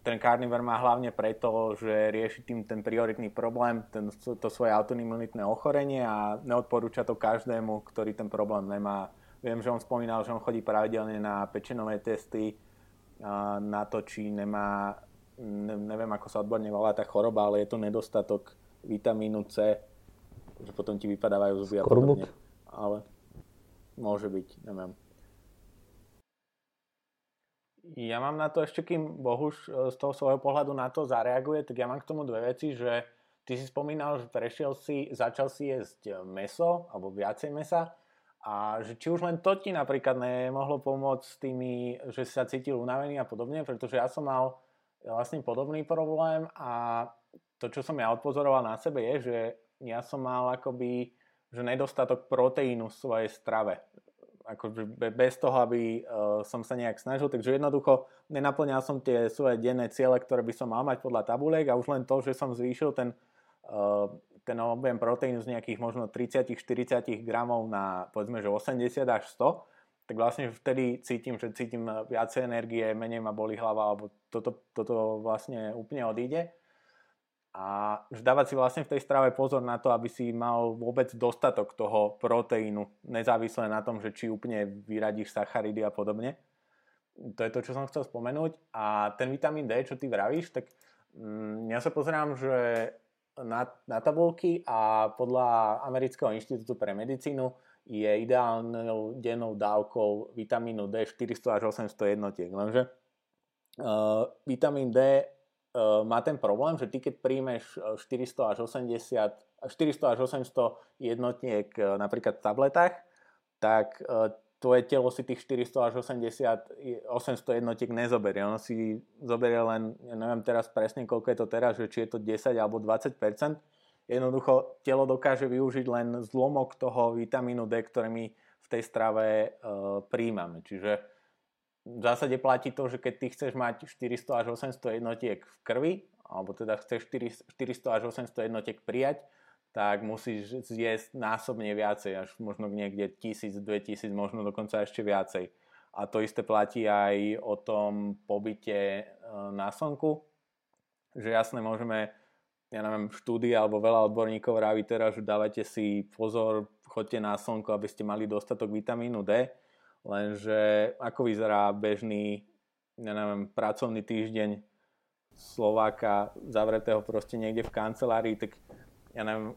ten Carniver má hlavne preto, že rieši tým ten prioritný problém, ten, to svoje autoimunitné ochorenie a neodporúča to každému, ktorý ten problém nemá. Viem, že on spomínal, že on chodí pravidelne na pečenové testy na to, či nemá, neviem ako sa odborne volá tá choroba, ale je to nedostatok vitamínu C, že potom ti vypadávajú zuby a podobne. Ale môže byť, neviem. Ja mám na to ešte, kým Bohuž e, z toho svojho pohľadu na to zareaguje, tak ja mám k tomu dve veci, že ty si spomínal, že prešiel si, začal si jesť meso, alebo viacej mesa, a že či už len to ti napríklad nemohlo pomôcť s tými, že sa cítil unavený a podobne, pretože ja som mal vlastne podobný problém a to, čo som ja odpozoroval na sebe je, že ja som mal akoby že nedostatok proteínu v svojej strave. Akože bez toho, aby uh, som sa nejak snažil, takže jednoducho nenaplňal som tie svoje denné ciele, ktoré by som mal mať podľa tabuliek a už len to, že som zvýšil ten, uh, ten objem proteínu z nejakých možno 30-40 gramov na povedzme, že 80 až 100, tak vlastne vtedy cítim, že cítim viacej energie, menej ma boli hlava, alebo toto, toto vlastne úplne odíde. A že dávať si vlastne v tej strave pozor na to, aby si mal vôbec dostatok toho proteínu, nezávisle na tom, že či úplne vyradíš sacharidy a podobne. To je to, čo som chcel spomenúť. A ten vitamín D, čo ty vravíš, tak mm, ja sa pozerám, že na, na tabulky a podľa Amerického inštitútu pre medicínu je ideálnou dennou dávkou vitamínu D 400 až 800 jednotiek. Lenže uh, vitamín D uh, má ten problém, že ty keď príjmeš 400 až 80 400 až 800 jednotiek napríklad v tabletách, tak tvoje telo si tých 400 až 80, 800 jednotiek nezoberie. Ono si zoberie len, ja neviem teraz presne koľko je to teraz, že či je to 10 alebo 20% Jednoducho telo dokáže využiť len zlomok toho vitamínu D, ktorý my v tej strave e, príjmame. Čiže v zásade platí to, že keď ty chceš mať 400 až 800 jednotiek v krvi, alebo teda chceš 400 až 800 jednotiek prijať, tak musíš zjesť násobne viacej, až možno niekde 1000, 2000, možno dokonca ešte viacej. A to isté platí aj o tom pobyte e, na slnku, že jasne môžeme ja neviem, štúdie alebo veľa odborníkov rávi teraz, že dávajte si pozor, chodte na slnko, aby ste mali dostatok vitamínu D, lenže ako vyzerá bežný, ja neviem, pracovný týždeň Slováka zavretého proste niekde v kancelárii, tak ja neviem,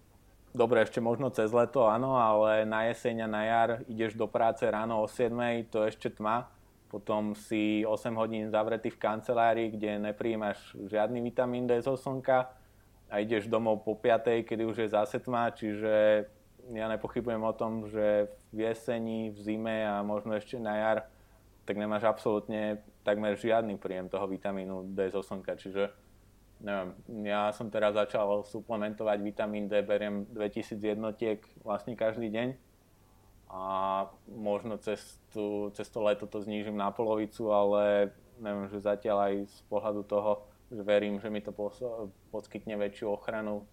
dobre, ešte možno cez leto, áno, ale na jeseň a na jar ideš do práce ráno o 7, to ešte tma, potom si 8 hodín zavretý v kancelárii, kde nepríjmaš žiadny vitamín D zo slnka, a ideš domov po 5, kedy už je zase tma, čiže ja nepochybujem o tom, že v jeseni, v zime a možno ešte na jar, tak nemáš absolútne takmer žiadny príjem toho vitamínu D zo slnka, čiže ja som teraz začal suplementovať vitamín D, beriem 2000 jednotiek vlastne každý deň a možno cez, tú, cez to leto to znížim na polovicu, ale neviem, že zatiaľ aj z pohľadu toho, že verím, že mi to poskytne väčšiu ochranu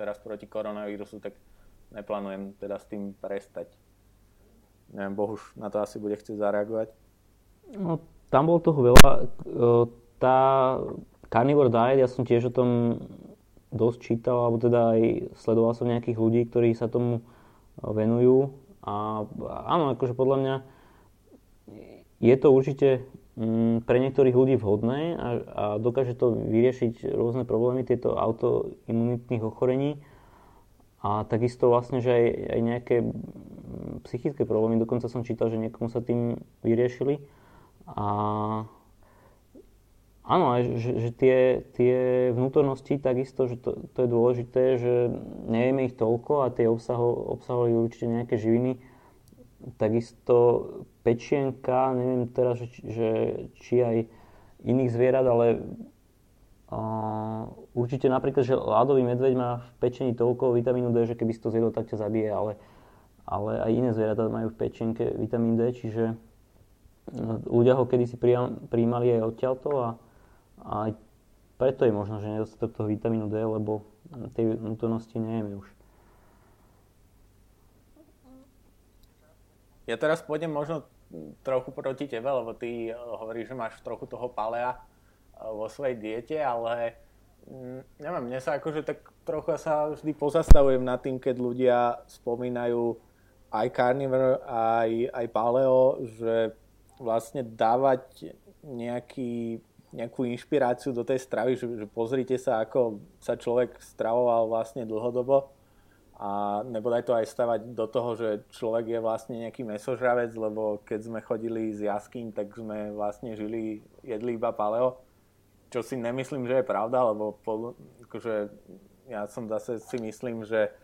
teraz proti koronavírusu, tak neplánujem teda s tým prestať. Neviem, Bohuž na to asi bude chcieť zareagovať. No, tam bolo toho veľa. E, tá carnivore diet, ja som tiež o tom dosť čítal, alebo teda aj sledoval som nejakých ľudí, ktorí sa tomu venujú. A áno, akože podľa mňa je to určite Mm, pre niektorých ľudí vhodné a, a dokáže to vyriešiť rôzne problémy tieto autoimunitných ochorení. A takisto vlastne, že aj, aj nejaké psychické problémy, dokonca som čítal, že niekomu sa tým vyriešili. A áno, aj, že, že tie, tie vnútornosti takisto, že to, to je dôležité, že nevieme ich toľko a tie obsaho, obsahovali určite nejaké živiny, takisto pečienka, neviem teraz, že, že či aj iných zvierat, ale uh, určite napríklad, že ľadový medveď má v pečení toľko vitamínu D, že keby si to zjedol, tak ťa zabije, ale, ale aj iné zvieratá majú v pečenke vitamín D, čiže ľudia ho kedysi príjmali aj odtiaľto a, a aj preto je možno, že nedostatok toho vitamínu D, lebo tej vnútornosti nejeme už. Ja teraz pôjdem možno trochu proti tebe, lebo ty eh, hovoríš, že máš trochu toho palea eh, vo svojej diete, ale mm, neviem, mne sa akože tak trochu sa vždy pozastavujem nad tým, keď ľudia spomínajú aj carnivore, aj, aj paleo, že vlastne dávať nejaký, nejakú inšpiráciu do tej stravy, že, že pozrite sa, ako sa človek stravoval vlastne dlhodobo. A nebodaj to aj stavať do toho, že človek je vlastne nejaký mesožravec, lebo keď sme chodili z jaskýň, tak sme vlastne žili, jedli iba paleo, čo si nemyslím, že je pravda, lebo po, akože ja som zase si myslím, že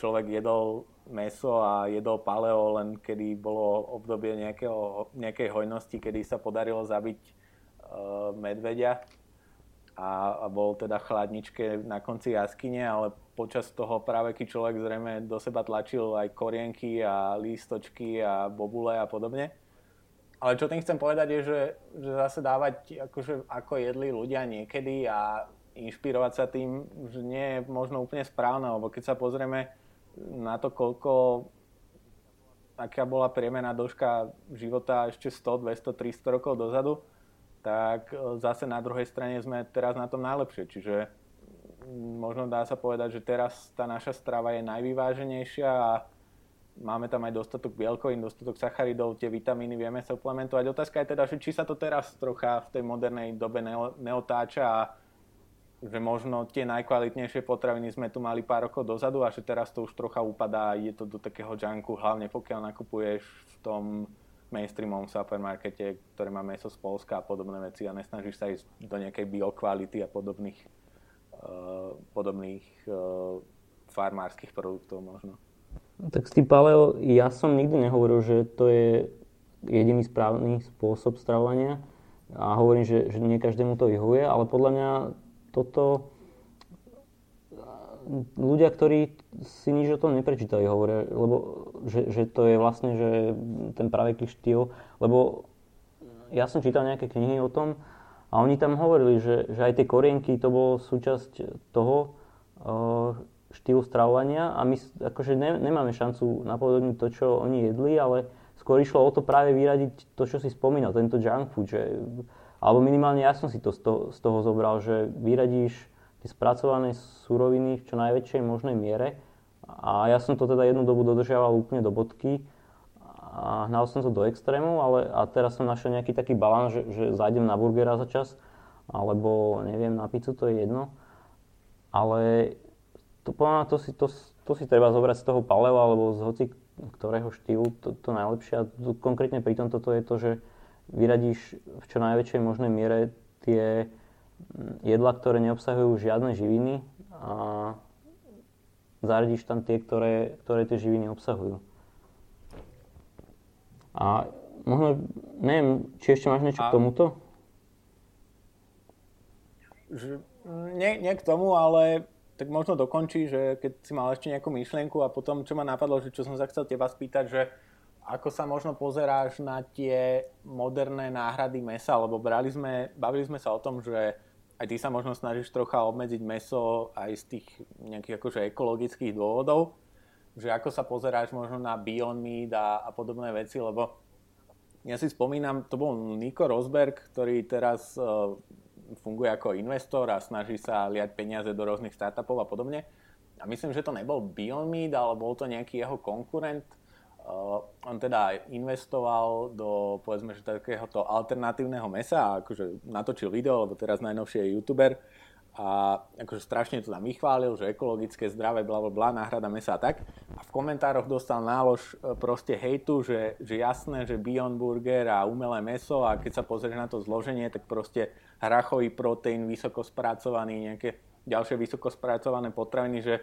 človek jedol meso a jedol paleo len kedy bolo obdobie nejakého, nejakej hojnosti, kedy sa podarilo zabiť medveďa a, bol teda chladničke na konci jaskyne, ale počas toho práve keď človek zrejme do seba tlačil aj korienky a lístočky a bobule a podobne. Ale čo tým chcem povedať je, že, že zase dávať akože, ako jedli ľudia niekedy a inšpirovať sa tým, že nie je možno úplne správne, lebo keď sa pozrieme na to, koľko aká bola priemerná dĺžka života ešte 100, 200, 300 rokov dozadu, tak e, zase na druhej strane sme teraz na tom najlepšie. Čiže možno dá sa povedať, že teraz tá naša strava je najvyváženejšia a máme tam aj dostatok bielkovín, dostatok sacharidov, tie vitamíny vieme suplementovať. Otázka je teda, že či sa to teraz trocha v tej modernej dobe neotáča a že možno tie najkvalitnejšie potraviny sme tu mali pár rokov dozadu a že teraz to už trocha upadá je to do takého junku, hlavne pokiaľ nakupuješ v tom mainstreamovom supermarkete, ktorý má meso z Polska a podobné veci a nesnažíš sa ísť do nejakej biokvality a podobných, uh, podobných uh, farmárskych produktov možno. Tak s tým paleo, ja som nikdy nehovoril, že to je jediný správny spôsob stravovania a hovorím, že, že nie každému to vyhovuje, ale podľa mňa toto ľudia, ktorí si nič o tom neprečítali, hovoria, lebo že, že to je vlastne že ten praveký štýl, lebo ja som čítal nejaké knihy o tom a oni tam hovorili, že, že aj tie korienky to bolo súčasť toho uh, štýlu stravovania a my akože ne, nemáme šancu napodobniť to, čo oni jedli, ale skôr išlo o to práve vyradiť to, čo si spomínal, tento junk food, že alebo minimálne ja som si to z toho, z toho zobral, že vyradíš tie spracované suroviny v čo najväčšej možnej miere a ja som to teda jednu dobu dodržiaval úplne do bodky a hnal som to do extrému, ale a teraz som našiel nejaký taký balans, že, že zájdem na burgera za čas alebo neviem, na pizzu, to je jedno. Ale to, to, si, to, to si treba zobrať z toho paleo alebo z hoci ktorého štýlu to, to najlepšie. A tu, konkrétne pri tomto to je to, že vyradíš v čo najväčšej možnej miere tie jedla, ktoré neobsahujú žiadne živiny a zaradíš tam tie, ktoré, ktoré tie živiny obsahujú. A možno, neviem, či ešte máš niečo a... k tomuto? Že, nie, nie k tomu, ale tak možno dokončí, že keď si mal ešte nejakú myšlienku a potom, čo ma napadlo, že čo som sa chcel teba spýtať, že ako sa možno pozeráš na tie moderné náhrady mesa, lebo brali sme, bavili sme sa o tom, že aj ty sa možno snažíš trocha obmedziť meso aj z tých nejakých akože ekologických dôvodov, že ako sa pozeráš možno na Beyond Meat a, a podobné veci, lebo ja si spomínam, to bol Nico Rosberg, ktorý teraz uh, funguje ako investor a snaží sa liať peniaze do rôznych startupov a podobne. A myslím, že to nebol Beyond Meat, ale bol to nejaký jeho konkurent, on teda investoval do, povedzme, že takéhoto alternatívneho mesa, akože natočil video, lebo teraz najnovšie je youtuber a akože strašne to tam vychválil, že ekologické, zdravé, bla, bla, náhrada mesa a tak. A v komentároch dostal nálož e, proste hejtu, že, že jasné, že Beyond Burger a umelé meso a keď sa pozrieš na to zloženie, tak proste hrachový proteín, vysoko spracovaný, nejaké ďalšie vysoko spracované potraviny, že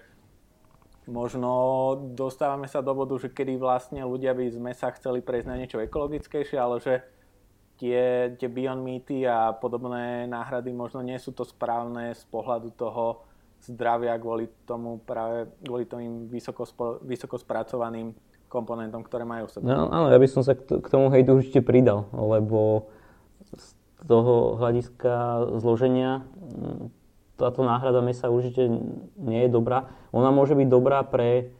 možno dostávame sa do bodu, že kedy vlastne ľudia by z mesa chceli prejsť na niečo ekologickejšie, ale že tie, tie Beyond Meaty a podobné náhrady možno nie sú to správne z pohľadu toho zdravia kvôli tomu práve kvôli tým vysoko, vysoko spracovaným komponentom, ktoré majú v sebe. No, áno, ja by som sa k tomu hejtu určite pridal, lebo z toho hľadiska zloženia táto náhrada mesa určite nie je dobrá. Ona môže byť dobrá pre,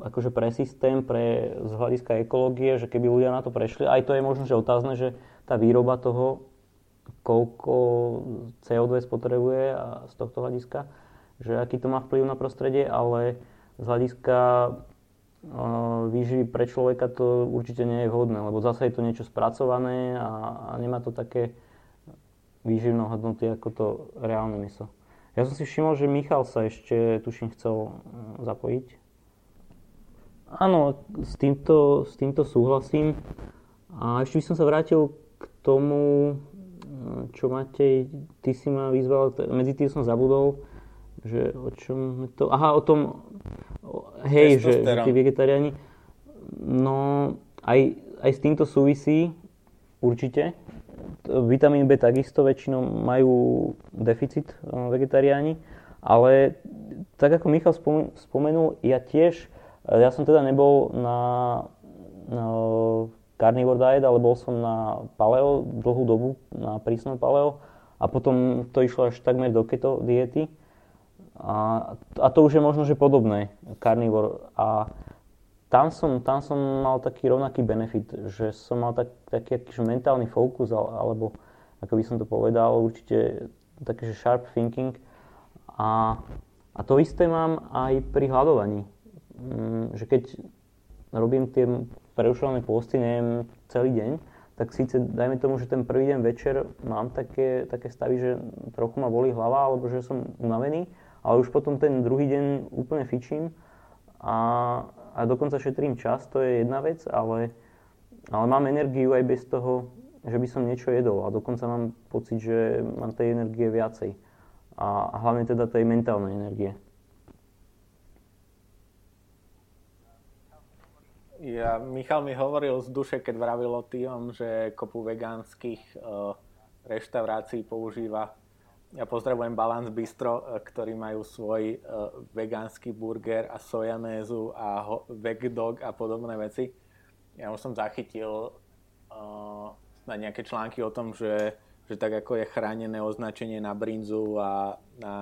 akože pre systém, pre z hľadiska ekológie, že keby ľudia na to prešli, aj to je možno, že otázne, že tá výroba toho, koľko CO2 spotrebuje a z tohto hľadiska, že aký to má vplyv na prostredie, ale z hľadiska výživy pre človeka to určite nie je vhodné, lebo zase je to niečo spracované a, a nemá to také výživnou hodnoty ako to reálne meso. Ja som si všimol, že Michal sa ešte, tuším, chcel mm, zapojiť. Áno, s týmto, s týmto súhlasím. A ešte by som sa vrátil k tomu, mm, čo Matej, ty si ma vyzval, medzi tým som zabudol, že o čom to... Aha, o tom, hej, že, že tí vegetariáni. No, aj, aj s týmto súvisí určite, vitamín B takisto väčšinou majú deficit eh, vegetariáni, ale tak ako Michal spomenul, ja tiež, eh, ja som teda nebol na, na carnivore diet, ale bol som na paleo dlhú dobu, na prísnom paleo a potom to išlo až takmer do keto diety. A, a to už je možno, že podobné, carnivore. A tam som, tam som mal taký rovnaký benefit, že som mal tak, taký akýž mentálny fokus, alebo ako by som to povedal, určite taký, že sharp thinking. A, a to isté mám aj pri hľadovaní. Mm, že keď robím tie prerušované posty, neviem, celý deň, tak síce dajme tomu, že ten prvý deň večer mám také, také stavy, že trochu ma bolí hlava, alebo že som unavený, ale už potom ten druhý deň úplne fičím a, a dokonca šetrím čas, to je jedna vec, ale, ale mám energiu aj bez toho, že by som niečo jedol a dokonca mám pocit, že mám tej energie viacej a, hlavne teda tej mentálnej energie. Ja, Michal mi hovoril z duše, keď vravil o tým, že kopu vegánskych uh, reštaurácií používa. Ja pozdravujem Balance Bistro, uh, ktorí majú svoj uh, vegánsky burger a sojanézu a ho, vegdog a podobné veci. Ja už som zachytil uh, na nejaké články o tom, že, že tak ako je chránené označenie na brinzu a na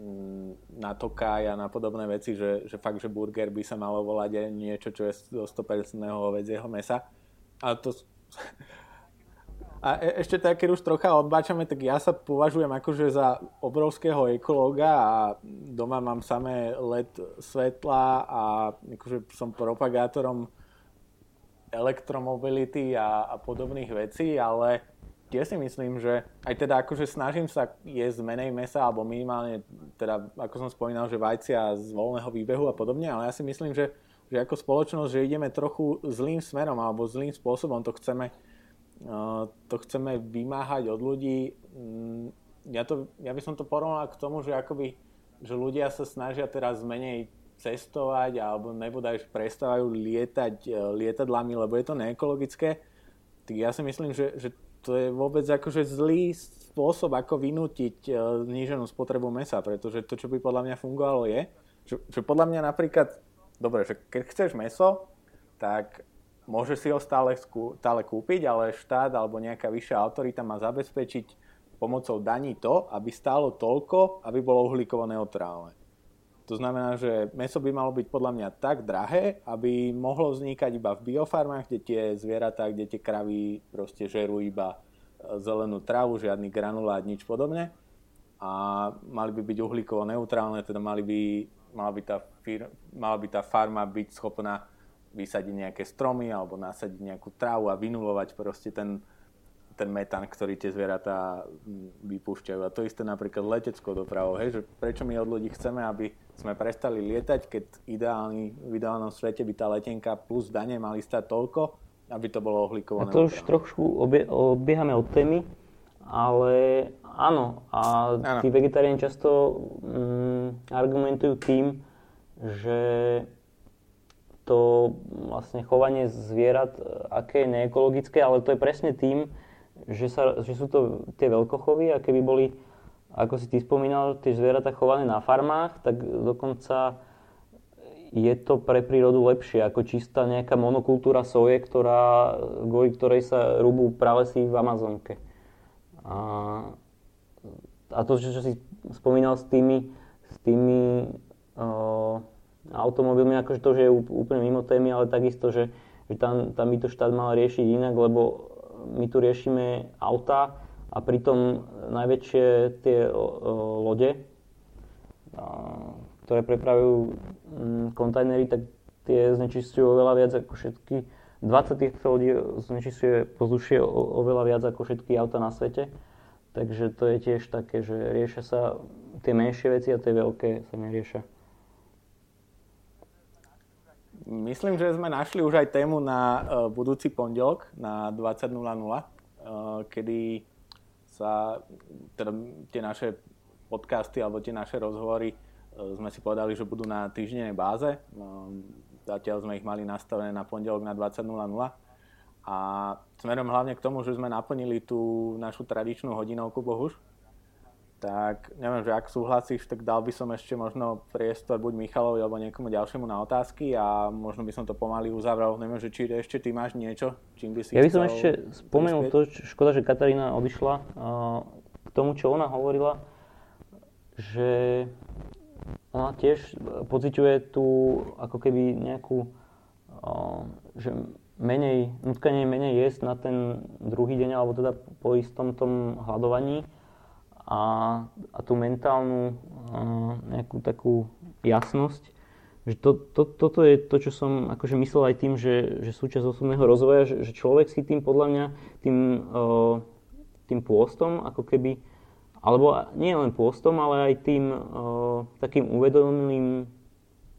Mm, na tokaj a na podobné veci, že, že fakt, že burger by sa malo volať niečo, čo je zo 100% hovedzieho mesa. A to... A e, ešte tak, keď už trocha odbáčame, tak ja sa považujem akože za obrovského ekológa a doma mám samé LED svetla a akože som propagátorom elektromobility a, a podobných vecí, ale tiež si myslím, že aj teda akože snažím sa jesť menej mesa, alebo minimálne, teda ako som spomínal, že vajcia z voľného výbehu a podobne, ale ja si myslím, že, že ako spoločnosť, že ideme trochu zlým smerom alebo zlým spôsobom, to chceme, to chceme vymáhať od ľudí. Mm, ja, to, ja by som to porovnal k tomu, že akoby, že ľudia sa snažia teraz menej cestovať alebo nebodaj prestávajú lietať uh, lietadlami, lebo je to neekologické, tak ja si myslím, že, že to je vôbec akože zlý spôsob, ako vynútiť e, zníženú spotrebu mesa, pretože to, čo by podľa mňa fungovalo je, že, že podľa mňa napríklad, dobre, že keď chceš meso, tak môže si ho stále, stále kúpiť, ale štát alebo nejaká vyššia autorita má zabezpečiť pomocou daní to, aby stálo toľko, aby bolo uhlíkovo neutrálne. To znamená, že meso by malo byť podľa mňa tak drahé, aby mohlo vznikať iba v biofarmách, kde tie zvieratá, kde tie kravy proste žerú iba e, zelenú trávu, žiadny granulát, nič podobne. A mali by byť uhlíkovo neutrálne, teda mali by, mala, by tá fir, mala by tá farma byť schopná vysadiť nejaké stromy alebo nasadiť nejakú trávu a vynulovať proste ten, ten metán, ktorý tie zvieratá mm, vypúšťajú. A to isté napríklad leteckou dopravou. Hej, že prečo my od ľudí chceme, aby sme prestali lietať, keď ideálny, v ideálnom svete by tá letenka plus dane mali stať toľko, aby to bolo uhlíkovo A to už trošku obie, obiehame od témy, ale áno. A áno. tí vegetariáni často mm, argumentujú tým, že to vlastne chovanie zvierat, aké je neekologické, ale to je presne tým, že, sa, že sú to tie veľkochovy a keby boli, ako si ty spomínal, tie zvieratá chované na farmách, tak dokonca je to pre prírodu lepšie ako čistá nejaká monokultúra soje, ktorá, kvôli ktorej sa rúbú pralesy v Amazonke. A, a to, čo si spomínal s tými, s tými uh, automobilmi, akože to, že je úplne mimo témy, ale takisto, že, že tam, tam by to štát mal riešiť inak, lebo my tu riešime auta a pritom najväčšie tie lode, ktoré prepravujú mm, kontajnery, tak tie znečistujú oveľa viac ako všetky 20 týchto lodí znečistuje pozdušie oveľa viac ako všetky auta na svete. Takže to je tiež také, že riešia sa tie menšie veci a tie veľké sa neriešia. Myslím, že sme našli už aj tému na uh, budúci pondelok na 20.00, uh, kedy sa teda tie naše podcasty alebo tie naše rozhovory uh, sme si povedali, že budú na týždennej báze. Zatiaľ sme ich mali nastavené na pondelok na 20.00. A smerom hlavne k tomu, že sme naplnili tú našu tradičnú hodinovku Bohuž, tak neviem, že ak súhlasíš, tak dal by som ešte možno priestor buď Michalovi alebo niekomu ďalšiemu na otázky a možno by som to pomaly uzavrel. Neviem, že či ešte ty máš niečo, čím by si Ja by som ešte spomenul to, škoda, že Katarína odišla, k tomu, čo ona hovorila, že ona tiež pociťuje tú ako keby nejakú, že menej, nutkanie menej jesť na ten druhý deň, alebo teda po istom tom hľadovaní a, a tú mentálnu nejakú takú jasnosť. Že to, to, toto je to, čo som akože myslel aj tým, že, že súčasť osobného rozvoja, že, že človek si tým podľa mňa, tým, tým pôstom ako keby alebo nie len pôstom, ale aj tým takým uvedomným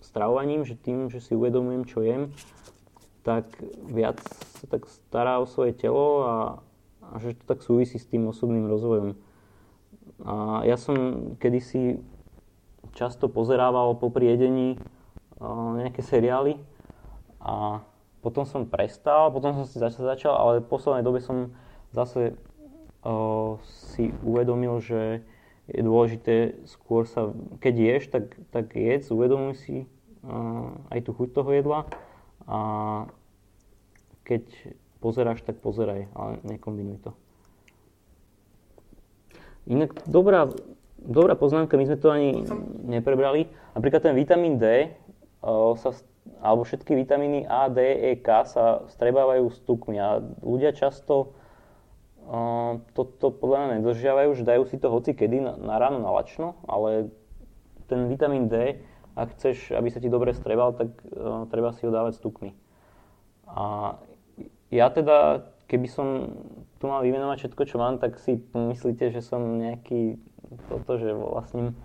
stravovaním, že tým, že si uvedomujem, čo jem, tak viac sa tak stará o svoje telo a, a že to tak súvisí s tým osobným rozvojom. A ja som kedysi často pozerával po priedení uh, nejaké seriály a potom som prestal, potom som si začal, začal ale v poslednej dobe som zase si uvedomil, že je dôležité skôr sa, keď ješ, tak, tak jedz, uvedomuj si aj tú chuť toho jedla a keď pozeráš, tak pozeraj, ale nekombinuj to. Inak dobrá, dobrá poznámka, my sme to ani neprebrali. Napríklad ten vitamín D sa, alebo všetky vitamíny A, D, E, K sa strebávajú s tukmi a ľudia často toto podľa mňa nedržiavajú, že dajú si to hoci kedy na, na ráno na lačno, ale ten vitamín D, ak chceš, aby sa ti dobre strebal, tak uh, treba si ho dávať s tukmi. A ja teda, keby som tu mal vymenovať všetko, čo mám, tak si myslíte, že som nejaký, toto, že vlastním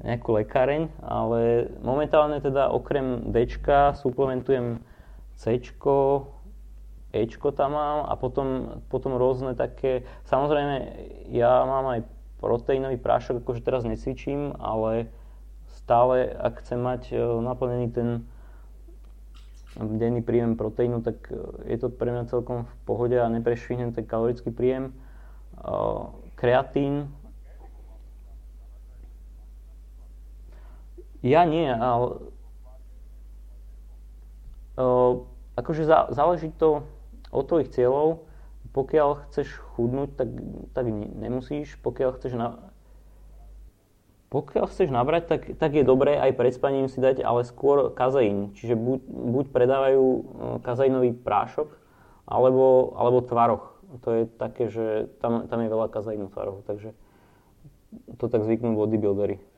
nejakú lekáreň, ale momentálne teda okrem D suplementujem C, Ečko tam mám a potom, potom rôzne také, samozrejme ja mám aj proteínový prášok, akože teraz necvičím, ale stále ak chcem mať e, naplnený ten denný príjem proteínu, tak e, je to pre mňa celkom v pohode a neprešvihnem ten kalorický príjem. E, kreatín, ja nie, ale akože záleží to, od tvojich cieľov. Pokiaľ chceš chudnúť, tak, tak nemusíš. Pokiaľ chceš, na, pokiaľ chceš nabrať, tak, tak je dobré aj pred spaním si dať, ale skôr kazeín. Čiže buď, buď predávajú e, kazeínový prášok, alebo, alebo tvaroch. To je také, že tam, tam je veľa kazeínu tvarohu, takže to tak zvyknú bodybuildery.